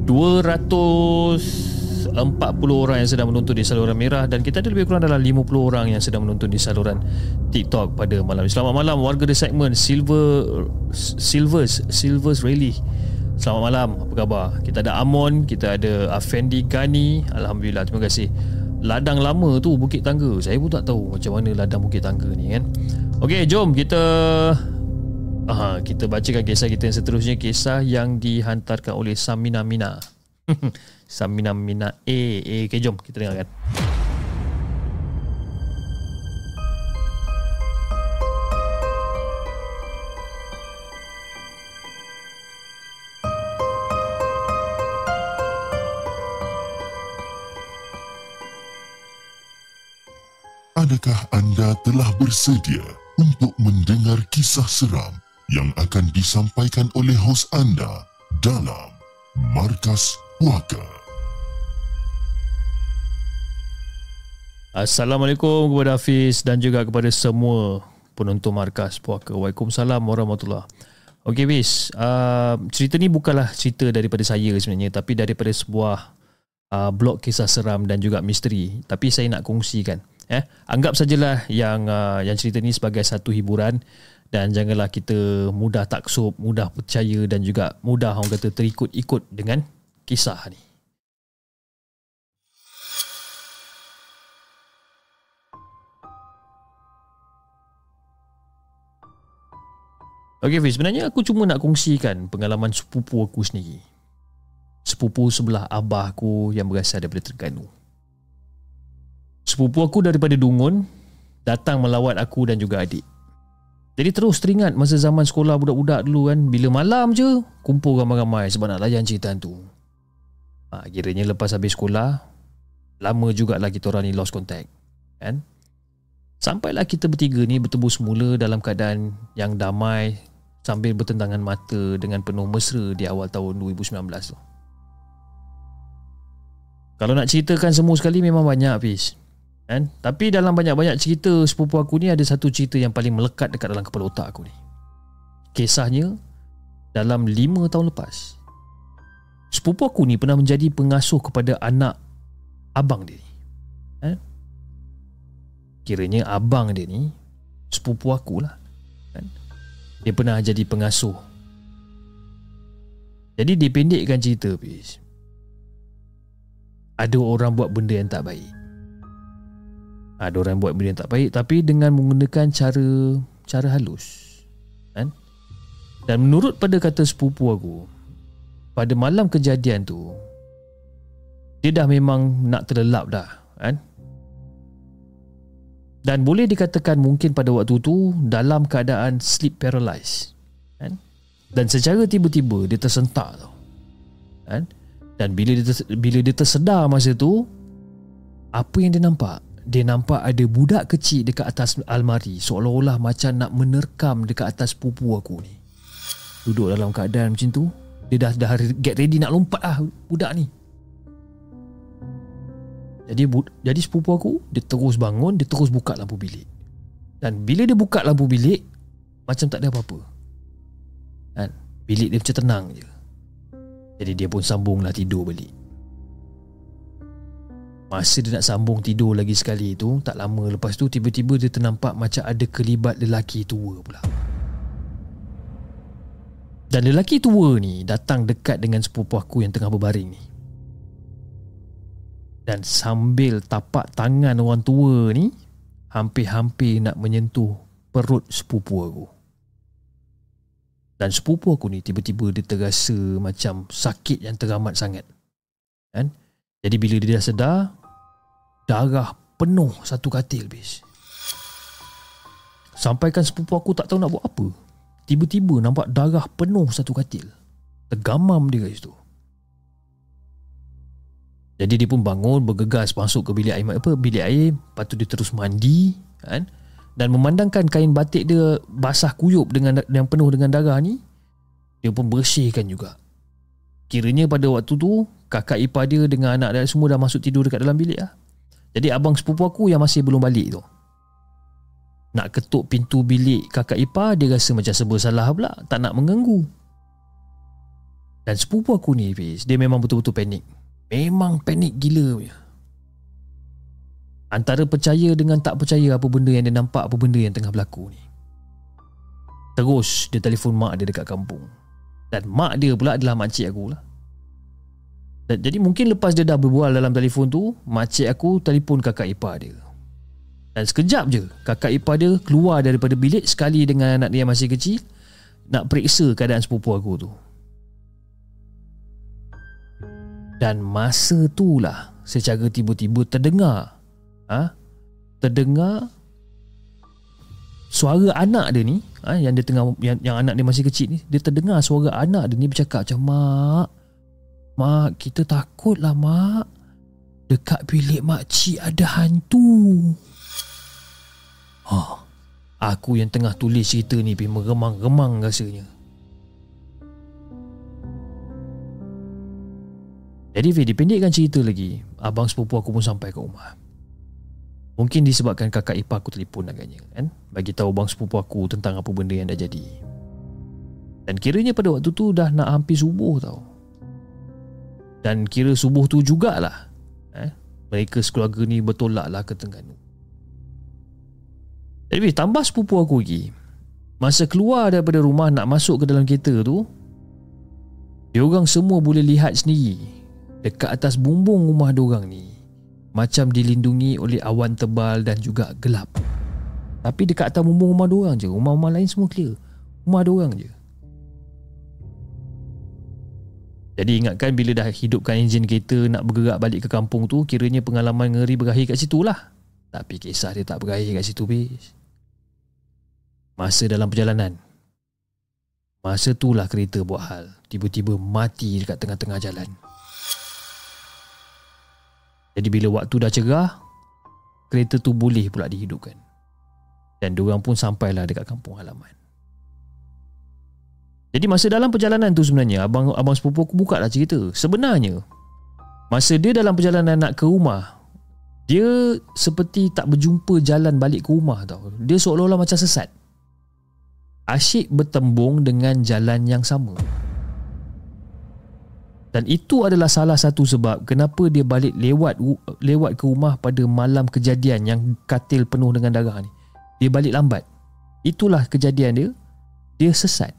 200 40 orang yang sedang menonton di saluran merah dan kita ada lebih kurang dalam 50 orang yang sedang menonton di saluran TikTok pada malam. Selamat malam warga di segmen Silver Silvers Silvers Rally. Selamat malam, apa khabar? Kita ada Amon, kita ada Afendi Gani. Alhamdulillah, terima kasih. Ladang lama tu Bukit Tangga. Saya pun tak tahu macam mana ladang Bukit Tangga ni kan. Okey, jom kita Aha, kita bacakan kisah kita yang seterusnya kisah yang dihantarkan oleh Samina Mina. Samina Mina Eh, eh, okay, jom kita dengarkan. Adakah anda telah bersedia untuk mendengar kisah seram yang akan disampaikan oleh hos anda dalam Markas Puaka. Assalamualaikum kepada Hafiz dan juga kepada semua penonton Markas Puaka. Waalaikumsalam warahmatullahi Okey Hafiz, uh, cerita ni bukanlah cerita daripada saya sebenarnya tapi daripada sebuah uh, blog kisah seram dan juga misteri. Tapi saya nak kongsikan. Eh, anggap sajalah yang uh, yang cerita ni sebagai satu hiburan dan janganlah kita mudah taksub, mudah percaya dan juga mudah orang kata terikut-ikut dengan kisah ni. Okey Fiz, sebenarnya aku cuma nak kongsikan pengalaman sepupu aku sendiri. Sepupu sebelah abah aku yang berasal daripada Terengganu. Sepupu aku daripada Dungun datang melawat aku dan juga adik. Jadi terus teringat masa zaman sekolah budak-budak dulu kan bila malam je kumpul ramai-ramai sebab nak layan cerita tu. Ha, kiranya lepas habis sekolah Lama jugalah kita orang ni lost contact Kan? Sampailah kita bertiga ni bertemu semula dalam keadaan yang damai Sambil bertentangan mata dengan penuh mesra di awal tahun 2019 tu. Kalau nak ceritakan semua sekali memang banyak Fiz kan? Tapi dalam banyak-banyak cerita sepupu aku ni Ada satu cerita yang paling melekat dekat dalam kepala otak aku ni. Kisahnya Dalam 5 tahun lepas sepupu aku ni pernah menjadi pengasuh kepada anak abang dia ni. Eh? Kiranya abang dia ni sepupu aku lah. Kan? Dia pernah jadi pengasuh. Jadi dipendekkan cerita, bis. Ada orang buat benda yang tak baik. Ada orang buat benda yang tak baik tapi dengan menggunakan cara cara halus. Kan? Dan menurut pada kata sepupu aku, pada malam kejadian tu dia dah memang nak terlelap dah kan? Dan boleh dikatakan mungkin pada waktu tu dalam keadaan sleep paralysis kan? Dan secara tiba-tiba dia tersentak tau kan? Dan bila dia bila dia tersedar masa tu apa yang dia nampak? Dia nampak ada budak kecil dekat atas almari seolah-olah macam nak menerkam dekat atas pupu aku ni. Duduk dalam keadaan macam tu dia dah dah get ready nak lompat ah budak ni. Jadi jadi sepupu aku dia terus bangun dia terus buka lampu bilik. Dan bila dia buka lampu bilik macam tak ada apa-apa. Kan? Bilik dia macam tenang je. Jadi dia pun sambunglah tidur balik. Masa dia nak sambung tidur lagi sekali tu Tak lama lepas tu tiba-tiba dia ternampak macam ada kelibat lelaki tua pula Dan lelaki tua ni datang dekat dengan sepupu aku yang tengah berbaring ni Dan sambil tapak tangan orang tua ni Hampir-hampir nak menyentuh perut sepupu aku Dan sepupu aku ni tiba-tiba dia terasa macam sakit yang teramat sangat Kan? Jadi bila dia dah sedar darah penuh satu katil bis. Sampaikan sepupu aku tak tahu nak buat apa. Tiba-tiba nampak darah penuh satu katil. Tergamam dia kat situ. Jadi dia pun bangun bergegas masuk ke bilik air apa bilik air, lepas tu dia terus mandi kan dan memandangkan kain batik dia basah kuyup dengan yang penuh dengan darah ni dia pun bersihkan juga. Kiranya pada waktu tu kakak ipar dia dengan anak dia semua dah masuk tidur dekat dalam bilik lah. Jadi abang sepupu aku yang masih belum balik tu Nak ketuk pintu bilik kakak ipar Dia rasa macam serba salah pula. Tak nak mengganggu. Dan sepupu aku ni Fiz Dia memang betul-betul panik. Memang panik gila punya. Antara percaya dengan tak percaya apa benda yang dia nampak Apa benda yang tengah berlaku ni. Terus dia telefon mak dia dekat kampung. Dan mak dia pula adalah makcik aku lah. Dan jadi mungkin lepas dia dah berbual dalam telefon tu, makcik aku telefon kakak ipar dia. Dan sekejap je, kakak ipar dia keluar daripada bilik sekali dengan anak dia yang masih kecil nak periksa keadaan sepupu aku tu. Dan masa tu lah secara tiba-tiba terdengar ha? terdengar suara anak dia ni ha? yang dia tengah yang, yang anak dia masih kecil ni dia terdengar suara anak dia ni bercakap macam mak Mak, kita takut lah mak. Dekat bilik makcik ada hantu. Ha, aku yang tengah tulis cerita ni pergi meremang-remang rasanya. Jadi Fih, dipendekkan cerita lagi, abang sepupu aku pun sampai ke rumah. Mungkin disebabkan kakak ipar aku telefon agaknya kan bagi tahu abang sepupu aku tentang apa benda yang dah jadi. Dan kiranya pada waktu tu dah nak hampir subuh tau. Dan kira subuh tu jugalah eh, Mereka sekeluarga ni bertolak lah ke Tengganu Jadi tambah sepupu aku lagi. Masa keluar daripada rumah nak masuk ke dalam kereta tu Diorang semua boleh lihat sendiri Dekat atas bumbung rumah diorang ni. Macam dilindungi oleh awan tebal dan juga gelap. Tapi dekat atas bumbung rumah diorang je Rumah-rumah lain semua clear. Rumah diorang je. Jadi ingatkan bila dah hidupkan enjin kereta nak bergerak balik ke kampung tu kiranya pengalaman ngeri berakhir kat situ lah. Tapi kisah dia tak berakhir kat situ bis. Masa dalam perjalanan. Masa tu lah kereta buat hal. Tiba-tiba mati dekat tengah-tengah jalan. Jadi bila waktu dah cerah, kereta tu boleh pula dihidupkan. Dan diorang pun sampailah dekat kampung halaman. Jadi masa dalam perjalanan tu sebenarnya abang abang sepupu aku buka lah cerita. Sebenarnya masa dia dalam perjalanan nak ke rumah dia seperti tak berjumpa jalan balik ke rumah tau. Dia seolah-olah macam sesat. Asyik bertembung dengan jalan yang sama. Dan itu adalah salah satu sebab kenapa dia balik lewat lewat ke rumah pada malam kejadian yang katil penuh dengan darah ni. Dia balik lambat. Itulah kejadian dia. Dia sesat.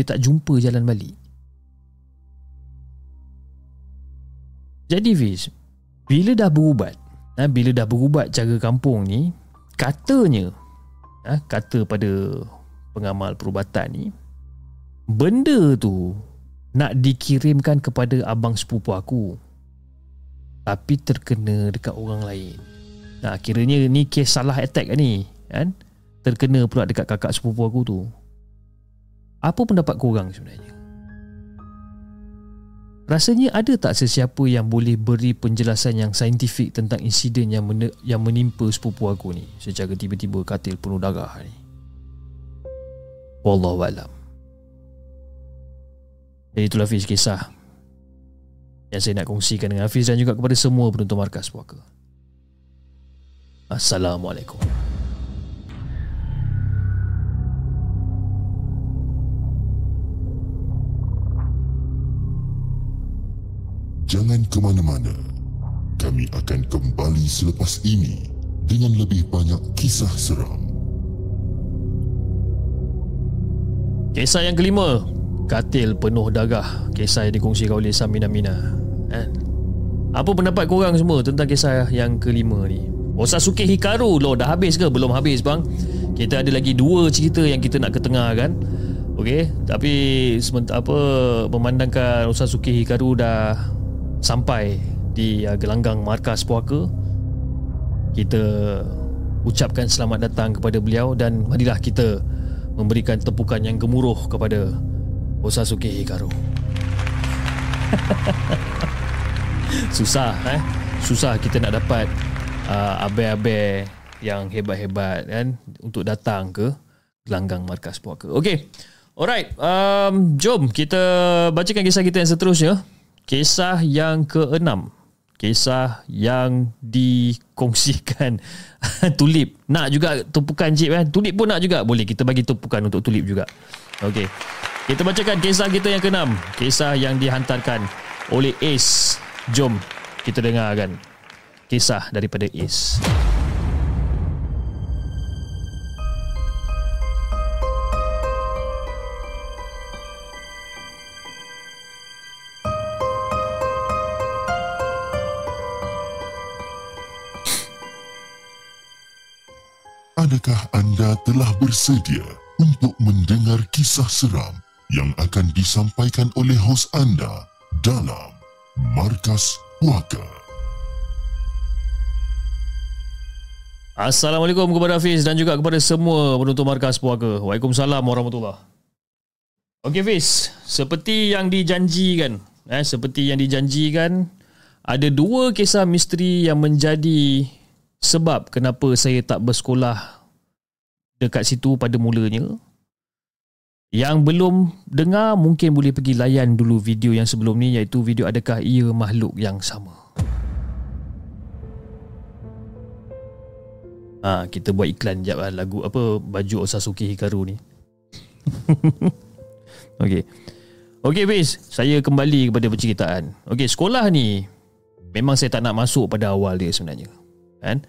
Dia tak jumpa jalan balik Jadi Fiz Bila dah berubat ha, Bila dah berubat cara kampung ni Katanya ha, Kata pada pengamal perubatan ni Benda tu Nak dikirimkan kepada abang sepupu aku Tapi terkena dekat orang lain Nah, kiranya ni kes salah attack ni, kan? Terkena pula dekat kakak sepupu aku tu. Apa pendapat korang sebenarnya? Rasanya ada tak sesiapa yang boleh beri penjelasan yang saintifik tentang insiden yang men- yang menimpa sepupu aku ni secara tiba-tiba katil penuh darah ni? Wallahualam. Jadi itulah Hafiz kisah yang saya nak kongsikan dengan Hafiz dan juga kepada semua penonton markas puaka. Assalamualaikum. Jangan ke mana-mana. Kami akan kembali selepas ini dengan lebih banyak kisah seram. Kisah yang kelima. Katil penuh darah Kisah yang dikongsikan oleh Samina Mina. Kan? Apa pendapat korang semua Tentang kisah yang kelima ni? Osasuke Hikaru Loh dah habis ke? Belum habis bang. Kita ada lagi dua cerita Yang kita nak ketengahkan Okey Tapi sementara apa Memandangkan Osasuke Hikaru dah Sampai Di uh, gelanggang markas puaka Kita Ucapkan selamat datang kepada beliau Dan marilah kita memberikan tepukan yang gemuruh kepada Osasuke Hikaru. Susah eh. Susah kita nak dapat uh, abai-abai yang hebat-hebat kan untuk datang ke gelanggang markas puaka. Okey. Alright, um, jom kita bacakan kisah kita yang seterusnya. Kisah yang keenam. Kisah yang dikongsikan Tulip. Nak juga tumpukan Cip kan Tulip pun nak juga. Boleh kita bagi tumpukan untuk Tulip juga. Okey. Kita bacakan kisah kita yang keenam. Kisah yang dihantarkan oleh Ace. Jom kita dengarkan Kisah daripada Ace Adakah anda telah bersedia untuk mendengar kisah seram yang akan disampaikan oleh hos anda dalam Markas Puaka? Assalamualaikum kepada Hafiz dan juga kepada semua penonton Markas Puaka. Waalaikumsalam warahmatullahi Okey Fiz, seperti yang dijanjikan, eh, seperti yang dijanjikan, ada dua kisah misteri yang menjadi sebab kenapa saya tak bersekolah dekat situ pada mulanya. Yang belum dengar mungkin boleh pergi layan dulu video yang sebelum ni iaitu video adakah ia makhluk yang sama. Ha, kita buat iklan jap lah lagu apa baju Osasuke Hikaru ni. Okey. Okey Fiz, saya kembali kepada perceritaan. Okey, sekolah ni memang saya tak nak masuk pada awal dia sebenarnya. Kan?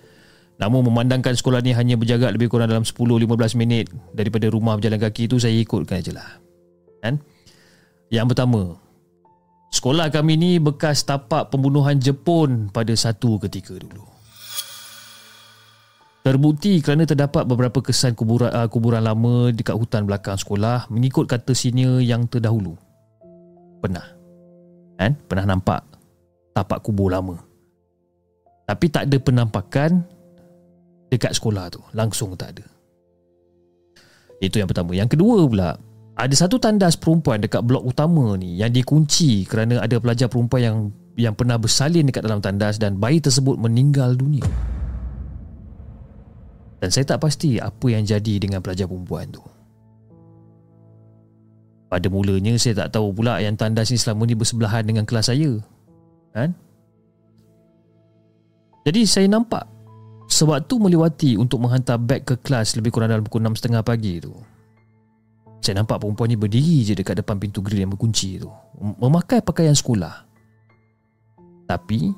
Namun memandangkan sekolah ni hanya berjarak lebih kurang dalam 10-15 minit daripada rumah berjalan kaki tu saya ikutkan je lah. Kan? Yang pertama, sekolah kami ni bekas tapak pembunuhan Jepun pada satu ketika dulu. Terbukti kerana terdapat beberapa kesan kuburan, uh, kuburan lama dekat hutan belakang sekolah mengikut kata senior yang terdahulu. Pernah. Kan? Pernah nampak tapak kubur lama. Tapi tak ada penampakan dekat sekolah tu. Langsung tak ada. Itu yang pertama. Yang kedua pula, ada satu tandas perempuan dekat blok utama ni yang dikunci kerana ada pelajar perempuan yang yang pernah bersalin dekat dalam tandas dan bayi tersebut meninggal dunia. Dan saya tak pasti apa yang jadi dengan pelajar perempuan tu. Pada mulanya saya tak tahu pula yang tandas ni selama ni bersebelahan dengan kelas saya. Kan? Jadi saya nampak sebab tu melewati untuk menghantar beg ke kelas lebih kurang dalam pukul 6.30 pagi tu. Saya nampak perempuan ni berdiri je dekat depan pintu grill yang berkunci tu. Memakai pakaian sekolah. Tapi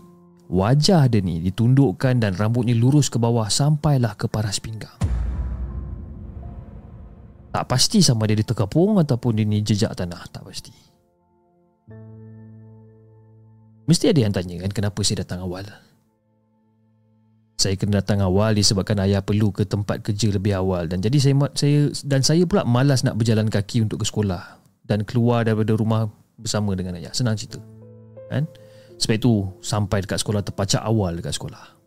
wajah dia ni ditundukkan dan rambutnya lurus ke bawah sampailah ke paras pinggang. Tak pasti sama dia terkapung ataupun dia ni jejak tanah, tak pasti. Mesti ada yang tanya kan kenapa saya datang awal. Saya kena datang awal disebabkan ayah perlu ke tempat kerja lebih awal dan jadi saya saya dan saya pula malas nak berjalan kaki untuk ke sekolah dan keluar daripada rumah bersama dengan ayah. Senang cerita. Kan? Sebab itu sampai dekat sekolah terpacak awal dekat sekolah.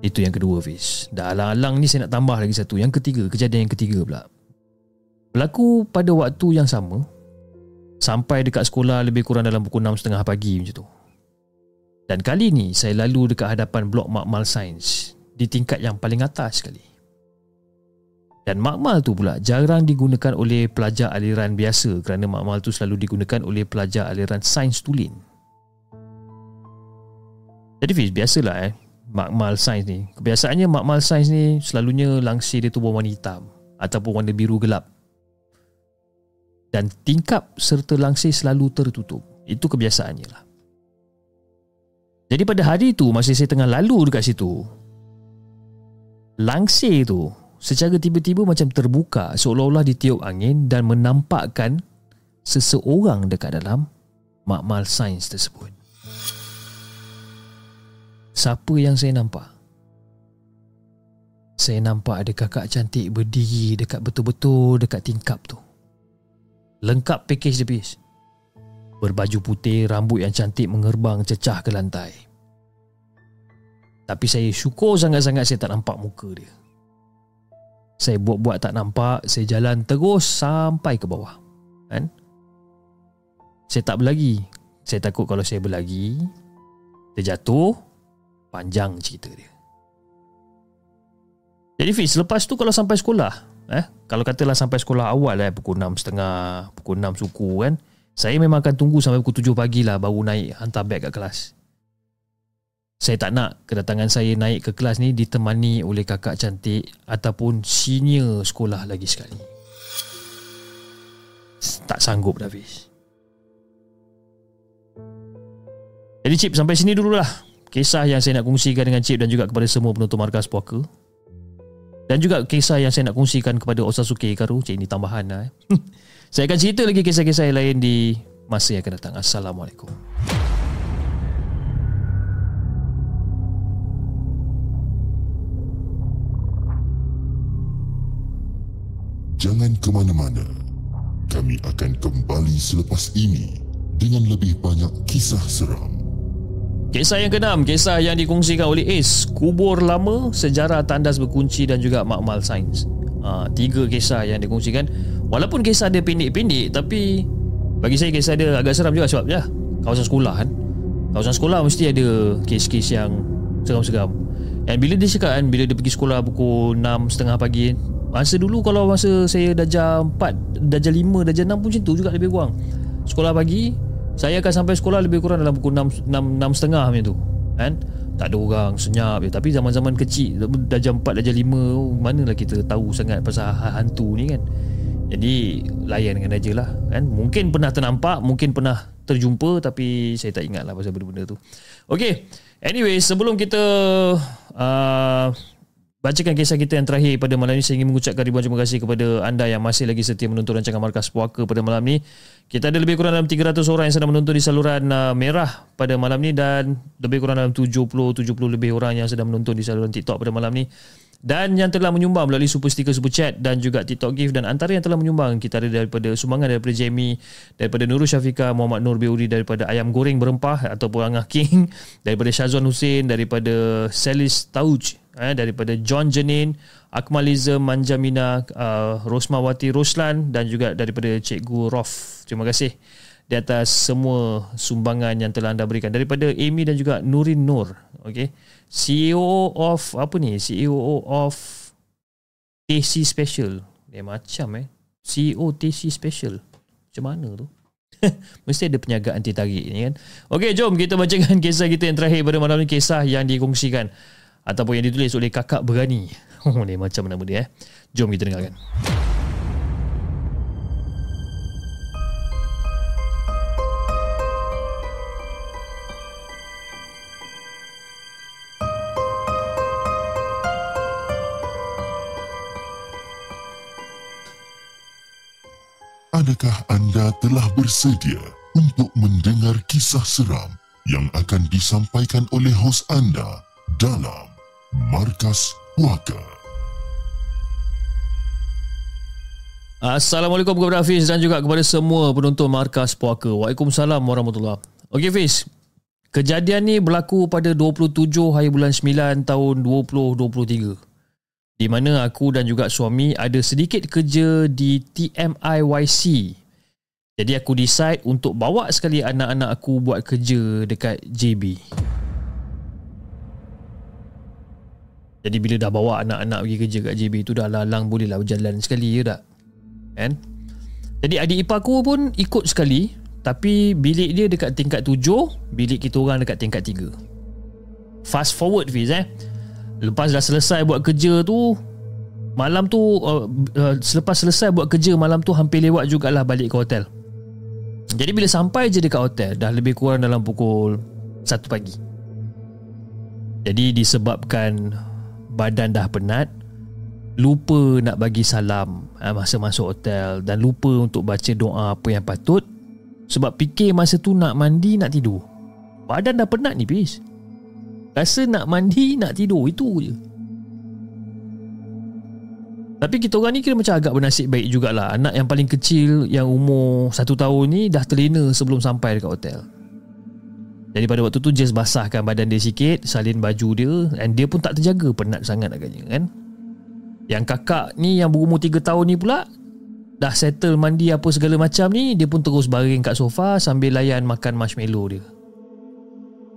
Itu yang kedua Fiz Dah alang-alang ni saya nak tambah lagi satu Yang ketiga Kejadian yang ketiga pula Berlaku pada waktu yang sama Sampai dekat sekolah Lebih kurang dalam pukul 6.30 pagi macam tu Dan kali ni Saya lalu dekat hadapan blok Makmal Sains Di tingkat yang paling atas sekali dan makmal tu pula jarang digunakan oleh pelajar aliran biasa kerana makmal tu selalu digunakan oleh pelajar aliran sains tulen. Jadi Fiz, biasalah eh makmal sains ni. Kebiasaannya makmal sains ni selalunya langsir dia tu berwarna hitam ataupun warna biru gelap. Dan tingkap serta langsir selalu tertutup. Itu kebiasaannya lah. Jadi pada hari tu masa saya tengah lalu dekat situ, langsir tu secara tiba-tiba macam terbuka seolah-olah ditiup angin dan menampakkan seseorang dekat dalam makmal sains tersebut. Siapa yang saya nampak? Saya nampak ada kakak cantik berdiri dekat betul-betul dekat tingkap tu. Lengkap package dia bis. Berbaju putih, rambut yang cantik mengerbang cecah ke lantai. Tapi saya syukur sangat-sangat saya tak nampak muka dia. Saya buat-buat tak nampak Saya jalan terus sampai ke bawah Kan? Saya tak berlagi. Saya takut kalau saya berlagi Terjatuh Panjang cerita dia. Jadi Fiz Lepas tu kalau sampai sekolah eh, Kalau katalah sampai sekolah awal eh, Pukul 6.30 Pukul 6 suku kan Saya memang akan tunggu sampai pukul 7 pagi lah Baru naik hantar beg kat kelas saya tak nak kedatangan saya naik ke kelas ni ditemani oleh kakak cantik ataupun senior sekolah lagi sekali. Tak sanggup dah Fiz. Jadi Cip sampai sini dululah kisah yang saya nak kongsikan dengan Cip dan juga kepada semua penonton markas puaka. Dan juga kisah yang saya nak kongsikan kepada Osasuke Ikaru. Cik ini tambahan lah. Eh. saya akan cerita lagi kisah-kisah yang lain di masa yang akan datang. Assalamualaikum. Jangan ke mana-mana. Kami akan kembali selepas ini dengan lebih banyak kisah seram. Kisah yang keenam, kisah yang dikongsikan oleh Ace, kubur lama, sejarah tandas berkunci dan juga makmal sains. Ha, tiga kisah yang dikongsikan. Walaupun kisah dia pendek-pendek, tapi bagi saya kisah dia agak seram juga sebab ya, kawasan sekolah kan. Kawasan sekolah mesti ada kes-kes yang seram-seram. Dan bila dia cakap kan, bila dia pergi sekolah pukul 6.30 pagi Masa dulu kalau masa saya darjah 4, darjah 5, darjah 6 pun macam tu juga lebih kurang. Sekolah pagi, saya akan sampai sekolah lebih kurang dalam pukul 6, 6, 6 setengah macam tu. Kan? Tak ada orang, senyap je. Tapi zaman-zaman kecil, darjah 4, darjah 5, manalah kita tahu sangat pasal hantu ni kan. Jadi, layankan aja lah. Kan? Mungkin pernah ternampak, mungkin pernah terjumpa tapi saya tak ingat lah pasal benda-benda tu. Okay, anyway, sebelum kita uh, Bacakan kisah kita yang terakhir pada malam ini Saya ingin mengucapkan ribuan terima kasih kepada anda Yang masih lagi setia menonton rancangan Markas Puaka pada malam ini Kita ada lebih kurang dalam 300 orang yang sedang menonton di saluran uh, merah pada malam ini Dan lebih kurang dalam 70-70 lebih orang yang sedang menonton di saluran TikTok pada malam ini dan yang telah menyumbang melalui super sticker super chat dan juga TikTok gift dan antara yang telah menyumbang kita ada daripada sumbangan daripada Jamie daripada Nurul Syafiqah Muhammad Nur Beuri daripada Ayam Goreng Berempah ataupun Angah King daripada Syazwan Hussein daripada Selis Tauj eh, daripada John Jenin Akmaliza Manjamina uh, Rosmawati Roslan dan juga daripada Cikgu Rof. Terima kasih di atas semua sumbangan yang telah anda berikan. Daripada Amy dan juga Nurin Nur okey CEO of apa ni? CEO of TC Special. Dia macam eh. CEO TC Special. Macam mana tu? Mesti ada penyaga anti tarik ni kan? Okey jom kita bacakan kisah kita yang terakhir pada malam ni. Kisah yang dikongsikan Ataupun yang ditulis oleh kakak berani. Oh ni macam nama dia eh? Jom kita dengarkan Adakah anda telah bersedia untuk mendengar kisah seram yang akan disampaikan oleh hos anda dalam Markas Puaka? Assalamualaikum kepada Hafiz dan juga kepada semua penonton Markas Puaka. Waalaikumsalam warahmatullahi Okey Hafiz, Kejadian ni berlaku pada 27 hari bulan 9 tahun 2023. Di mana aku dan juga suami ada sedikit kerja di TMIYC. Jadi aku decide untuk bawa sekali anak-anak aku buat kerja dekat JB. Jadi bila dah bawa anak-anak pergi kerja kat JB tu dah lalang boleh lah berjalan sekali ya tak? Kan? Jadi adik ipar aku pun ikut sekali tapi bilik dia dekat tingkat tujuh bilik kita orang dekat tingkat tiga. Fast forward Fiz eh. Lepas dah selesai buat kerja tu malam tu uh, uh, selepas selesai buat kerja malam tu hampir lewat jugalah balik ke hotel. Jadi bila sampai je dekat hotel dah lebih kurang dalam pukul 1 pagi. Jadi disebabkan badan dah penat lupa nak bagi salam ha, masa masuk hotel dan lupa untuk baca doa apa yang patut sebab fikir masa tu nak mandi nak tidur badan dah penat ni pis rasa nak mandi nak tidur itu je. Tapi kita orang ni kira macam agak bernasib baik jugalah. Anak yang paling kecil yang umur satu tahun ni dah terlena sebelum sampai dekat hotel. Jadi pada waktu tu Jess basahkan badan dia sikit Salin baju dia Dan dia pun tak terjaga Penat sangat agaknya kan? Yang kakak ni yang berumur 3 tahun ni pula Dah settle mandi apa segala macam ni Dia pun terus baring kat sofa Sambil layan makan marshmallow dia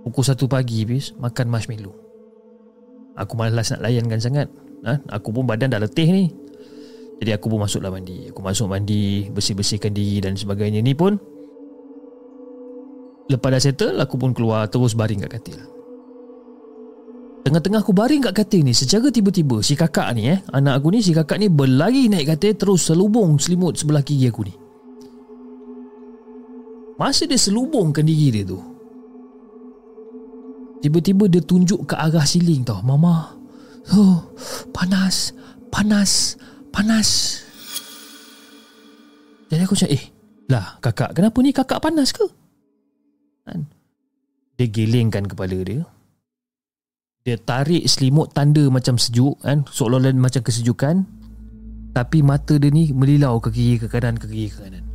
Pukul 1 pagi bis Makan marshmallow. Aku malas nak layankan sangat. Ha? Aku pun badan dah letih ni. Jadi aku pun masuklah mandi. Aku masuk mandi Bersih-bersihkan diri dan sebagainya. Ni pun Lepas dah settle Aku pun keluar Terus baring kat katil. Tengah-tengah aku baring kat katil ni Secara tiba-tiba Si kakak ni eh Anak aku ni Si kakak ni berlari naik katil Terus selubung selimut sebelah kiri aku ni. Masa dia selubungkan diri dia tu Tiba-tiba dia tunjuk ke arah siling tau. Mama Oh Panas Panas Panas. Jadi aku cakap Eh lah kakak Kenapa ni kakak panas ke? Kan? Dia gelengkan kepala dia. Dia tarik selimut tanda macam sejuk kan? Seolah-olah macam kesejukan. Tapi mata dia ni melilau ke kiri ke kanan ke kiri ke kanan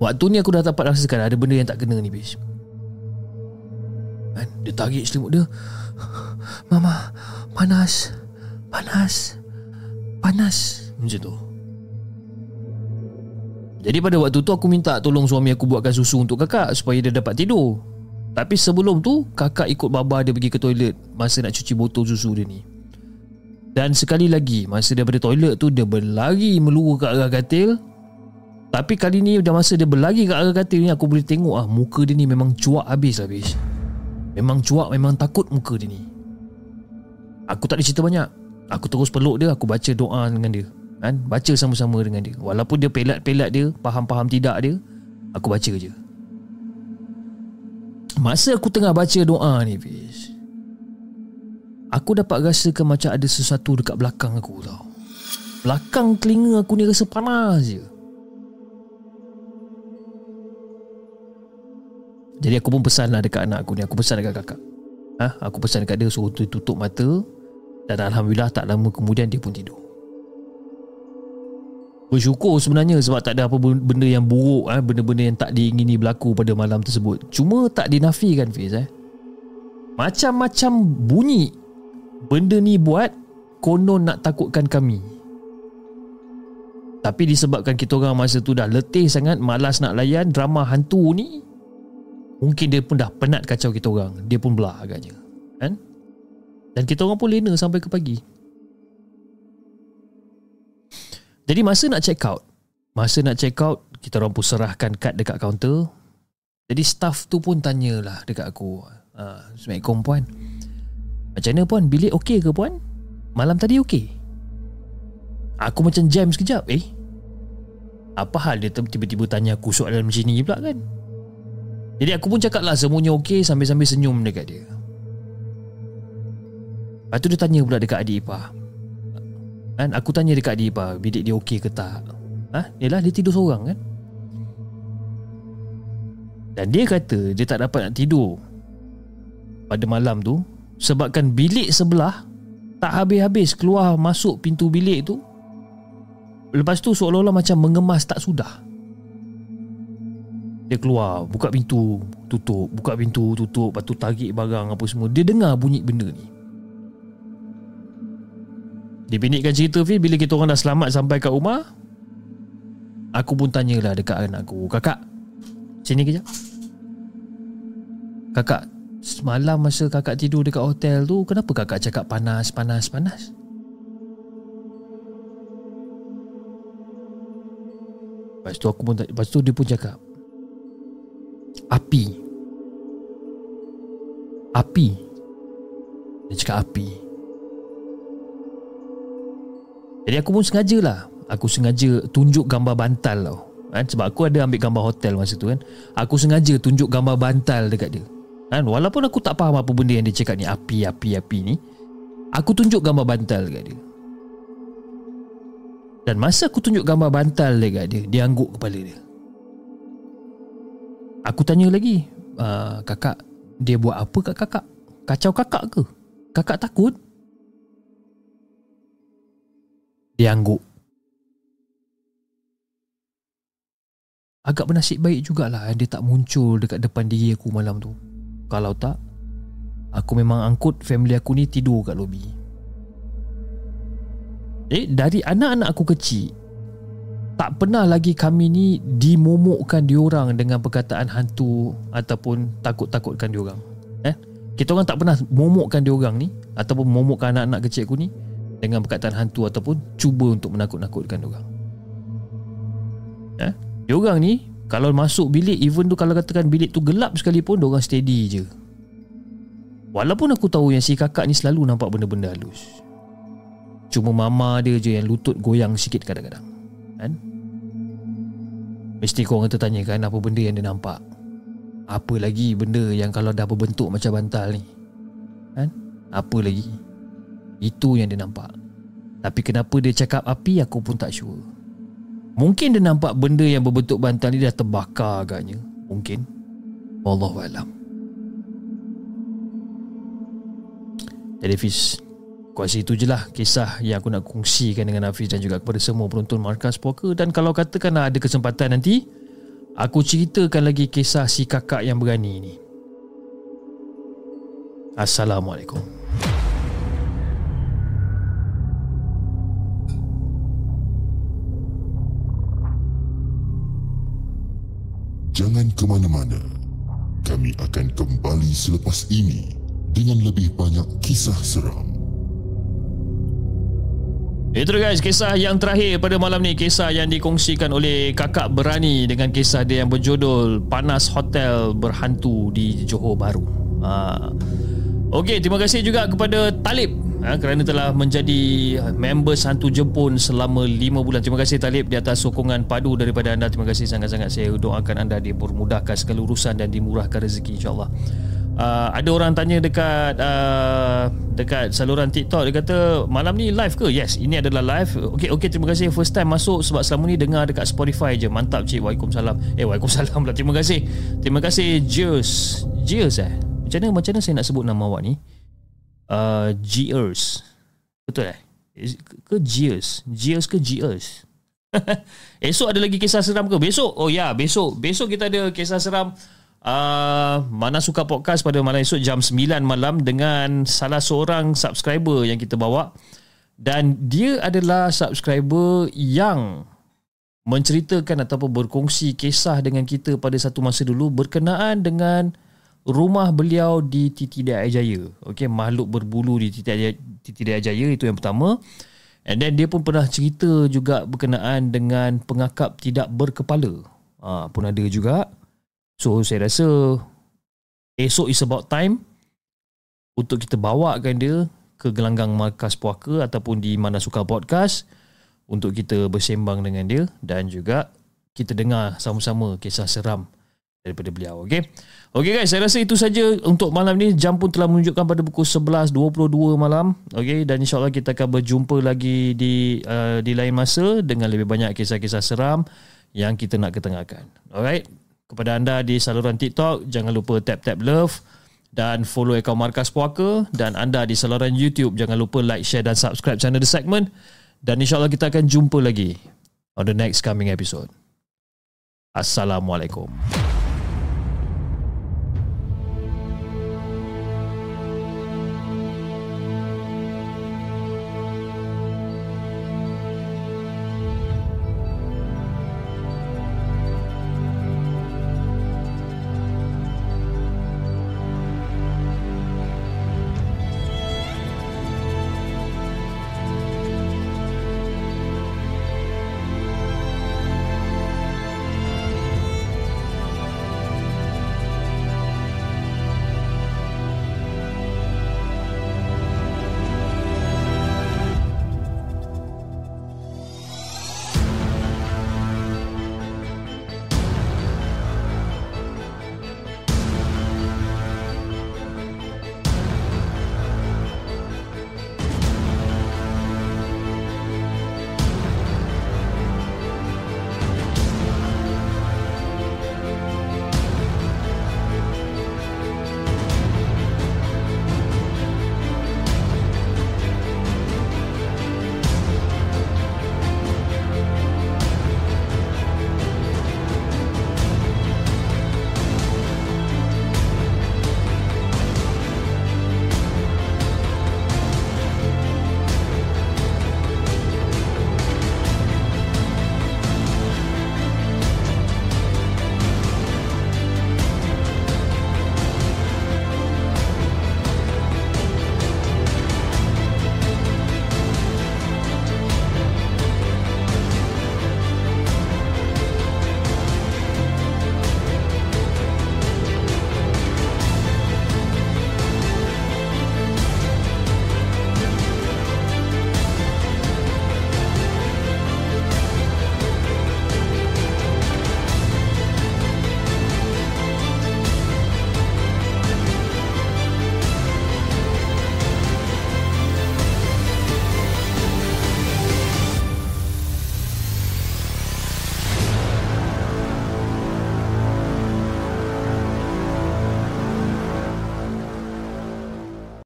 Waktu ni aku dah dapat rasakan ada benda yang tak kena ni bis. Kan? Dia tarik selimut dia Mama Panas Panas Panas Macam tu jadi pada waktu tu aku minta tolong suami aku buatkan susu untuk kakak supaya dia dapat tidur. Tapi sebelum tu kakak ikut baba dia pergi ke toilet masa nak cuci botol susu dia ni. Dan sekali lagi masa dia daripada toilet tu dia berlari meluruh ke arah katil. Tapi kali ni dah masa dia berlari ke arah katil ni aku boleh tengok ah muka dia ni memang cuak habis habis. Memang cuak memang takut muka dia ni. Aku tak ada cerita banyak. Aku terus peluk dia aku baca doa dengan dia kan baca sama-sama dengan dia walaupun dia pelat-pelat dia faham-faham tidak dia aku baca je masa aku tengah baca doa ni Fiz aku dapat rasakan macam ada sesuatu dekat belakang aku tau belakang telinga aku ni rasa panas je jadi aku pun pesan lah dekat anak aku ni. Aku pesan dekat kakak. Ha? aku pesan dekat dia suruh tutup mata. Dan Alhamdulillah tak lama kemudian dia pun tidur. Bersyukur sebenarnya sebab tak ada apa benda yang buruk eh, benda-benda yang tak diingini berlaku pada malam tersebut. Cuma tak dinafikan Fiz eh. Macam-macam bunyi benda ni buat konon nak takutkan kami. Tapi disebabkan kita orang masa tu dah letih sangat malas nak layan drama hantu ni mungkin dia pun dah penat kacau kita orang. Dia pun belah agaknya. Kan? Dan kita orang pun lena sampai ke pagi. Jadi masa nak check out Masa nak check out Kita orang pun serahkan kad dekat kaunter. Jadi staff tu pun tanyalah dekat aku. Ha, Assalamualaikum puan. Macam mana puan? Bilik okey ke puan? Malam tadi okey? Aku macam jam sekejap Eh Apa hal dia tiba-tiba tanya aku soalan macam ni pula kan Jadi aku pun cakap lah semuanya okey Sambil-sambil senyum dekat dia Lepas tu dia tanya pula dekat adik ipar Kan aku tanya dekat dia apa bidik dia okey ke tak. Ha? Yalah dia tidur seorang kan. Dan dia kata dia tak dapat nak tidur pada malam tu sebabkan bilik sebelah tak habis-habis keluar masuk pintu bilik tu. Lepas tu seolah-olah macam mengemas tak sudah. Dia keluar Buka pintu Tutup. Buka pintu Tutup Lepas tu tarik barang apa semua. Dia dengar bunyi benda ni. Dipindikkan cerita Fi Bila kita orang dah selamat sampai kat rumah Aku pun tanyalah dekat anak aku Kakak Sini kejap? Kakak Semalam masa kakak tidur dekat hotel tu Kenapa kakak cakap panas, panas, panas? Lepas tu aku pun Lepas tu dia pun cakap Api. Api. Dia cakap api. Jadi aku pun sengaja lah. Aku sengaja tunjuk gambar bantal tau. Kan? Sebab aku ada ambil gambar hotel masa tu kan. Aku sengaja tunjuk gambar bantal dekat dia. Kan? Walaupun aku tak faham apa benda yang dia cakap ni Api, api, api ni Aku tunjuk gambar bantal dekat dia. Dan masa aku tunjuk gambar bantal dekat dia Dia angguk kepala dia Aku tanya lagi uh, Kakak Dia buat apa kat kakak? Kacau kakak ke? Kakak takut? Dia angguk. Agak bernasib baik jugalah Dia tak muncul dekat depan diri aku malam tu. Kalau tak Aku memang angkut family aku ni tidur kat lobi Eh dari anak-anak aku kecil tak pernah lagi kami ni dimomokkan diorang dengan perkataan hantu ataupun takut-takutkan diorang. Eh? Kita orang tak pernah momokkan diorang ni ataupun momokkan anak-anak kecil aku ni dengan perkataan hantu ataupun cuba untuk menakut-nakutkan diorang. Eh? Diorang ni kalau masuk bilik even tu kalau katakan bilik tu gelap sekalipun diorang steady je. Walaupun aku tahu yang si kakak ni selalu nampak benda-benda halus. Cuma mama dia je yang lutut goyang sikit kadang-kadang Kan Mesti korang tertanya kan Apa benda yang dia nampak. Apa lagi benda yang kalau dah berbentuk macam bantal ni? Kan? Apa lagi? Itu yang dia nampak. Tapi kenapa dia cakap api Aku pun tak sure. Mungkin dia nampak benda yang berbentuk bantal ni Dah terbakar agaknya. Mungkin. Wallahualam Jadi Fiz Kuasa itu je lah kisah yang aku nak kongsikan dengan Hafiz dan juga kepada semua penonton Markas Poker dan kalau katakan ada kesempatan nanti aku ceritakan lagi kisah si kakak yang berani ni. Assalamualaikum. Jangan ke mana-mana. Kami akan kembali selepas ini dengan lebih banyak kisah seram. Itu guys kisah yang terakhir pada malam ni. Kisah yang dikongsikan oleh kakak berani Dengan kisah dia yang berjudul Panas Hotel Berhantu di Johor Baru ha. Okey terima kasih juga kepada Talib ha, Kerana telah menjadi member Santu Jepun selama 5 bulan. Terima kasih Talib di atas sokongan padu daripada anda. Terima kasih sangat-sangat. Saya doakan anda dipermudahkan segala urusan Dan dimurahkan rezeki insyaAllah uh, ada orang tanya dekat uh, dekat saluran TikTok dia kata malam ni live ke? Yes, ini adalah live. Okey okey terima kasih first time masuk sebab selama ni dengar dekat Spotify je. Mantap cik. Waalaikumsalam. Eh waalaikumsalam pula. Terima kasih. Terima kasih Jeers. Jeers eh. Macam mana macam mana saya nak sebut nama awak ni? Uh, Jeers. Betul eh? Ke Jeers? Jeers ke Jeers? Esok ada lagi kisah seram ke? Besok? Oh ya, besok. Besok kita ada kisah seram Uh, mana suka podcast pada malam esok jam 9 malam dengan salah seorang subscriber yang kita bawa dan dia adalah subscriber yang menceritakan ataupun berkongsi kisah dengan kita pada satu masa dulu berkenaan dengan rumah beliau di Titi Daya Jaya. Okey, makhluk berbulu di Titi Daya, Titi Daya Jaya itu yang pertama. And then dia pun pernah cerita juga berkenaan dengan pengakap tidak berkepala. Ah, pun ada juga. So saya rasa esok is about time untuk kita bawakan dia ke gelanggang markas puaka ataupun di mana suka podcast untuk kita bersembang dengan dia dan juga kita dengar sama-sama kisah seram daripada beliau okey? Okey guys saya rasa itu saja untuk malam ni. Jam pun telah menunjukkan pada pukul 11.22 malam okey? Dan insyaallah kita akan berjumpa lagi di uh, di lain masa dengan lebih banyak kisah-kisah seram yang kita nak ketengahkan alright kepada anda di saluran TikTok jangan lupa tap-tap love dan follow akaun Markas Puaka dan anda di saluran YouTube jangan lupa like, share dan subscribe channel The Segment dan insyaAllah kita akan jumpa lagi on the next coming episode. Assalamualaikum.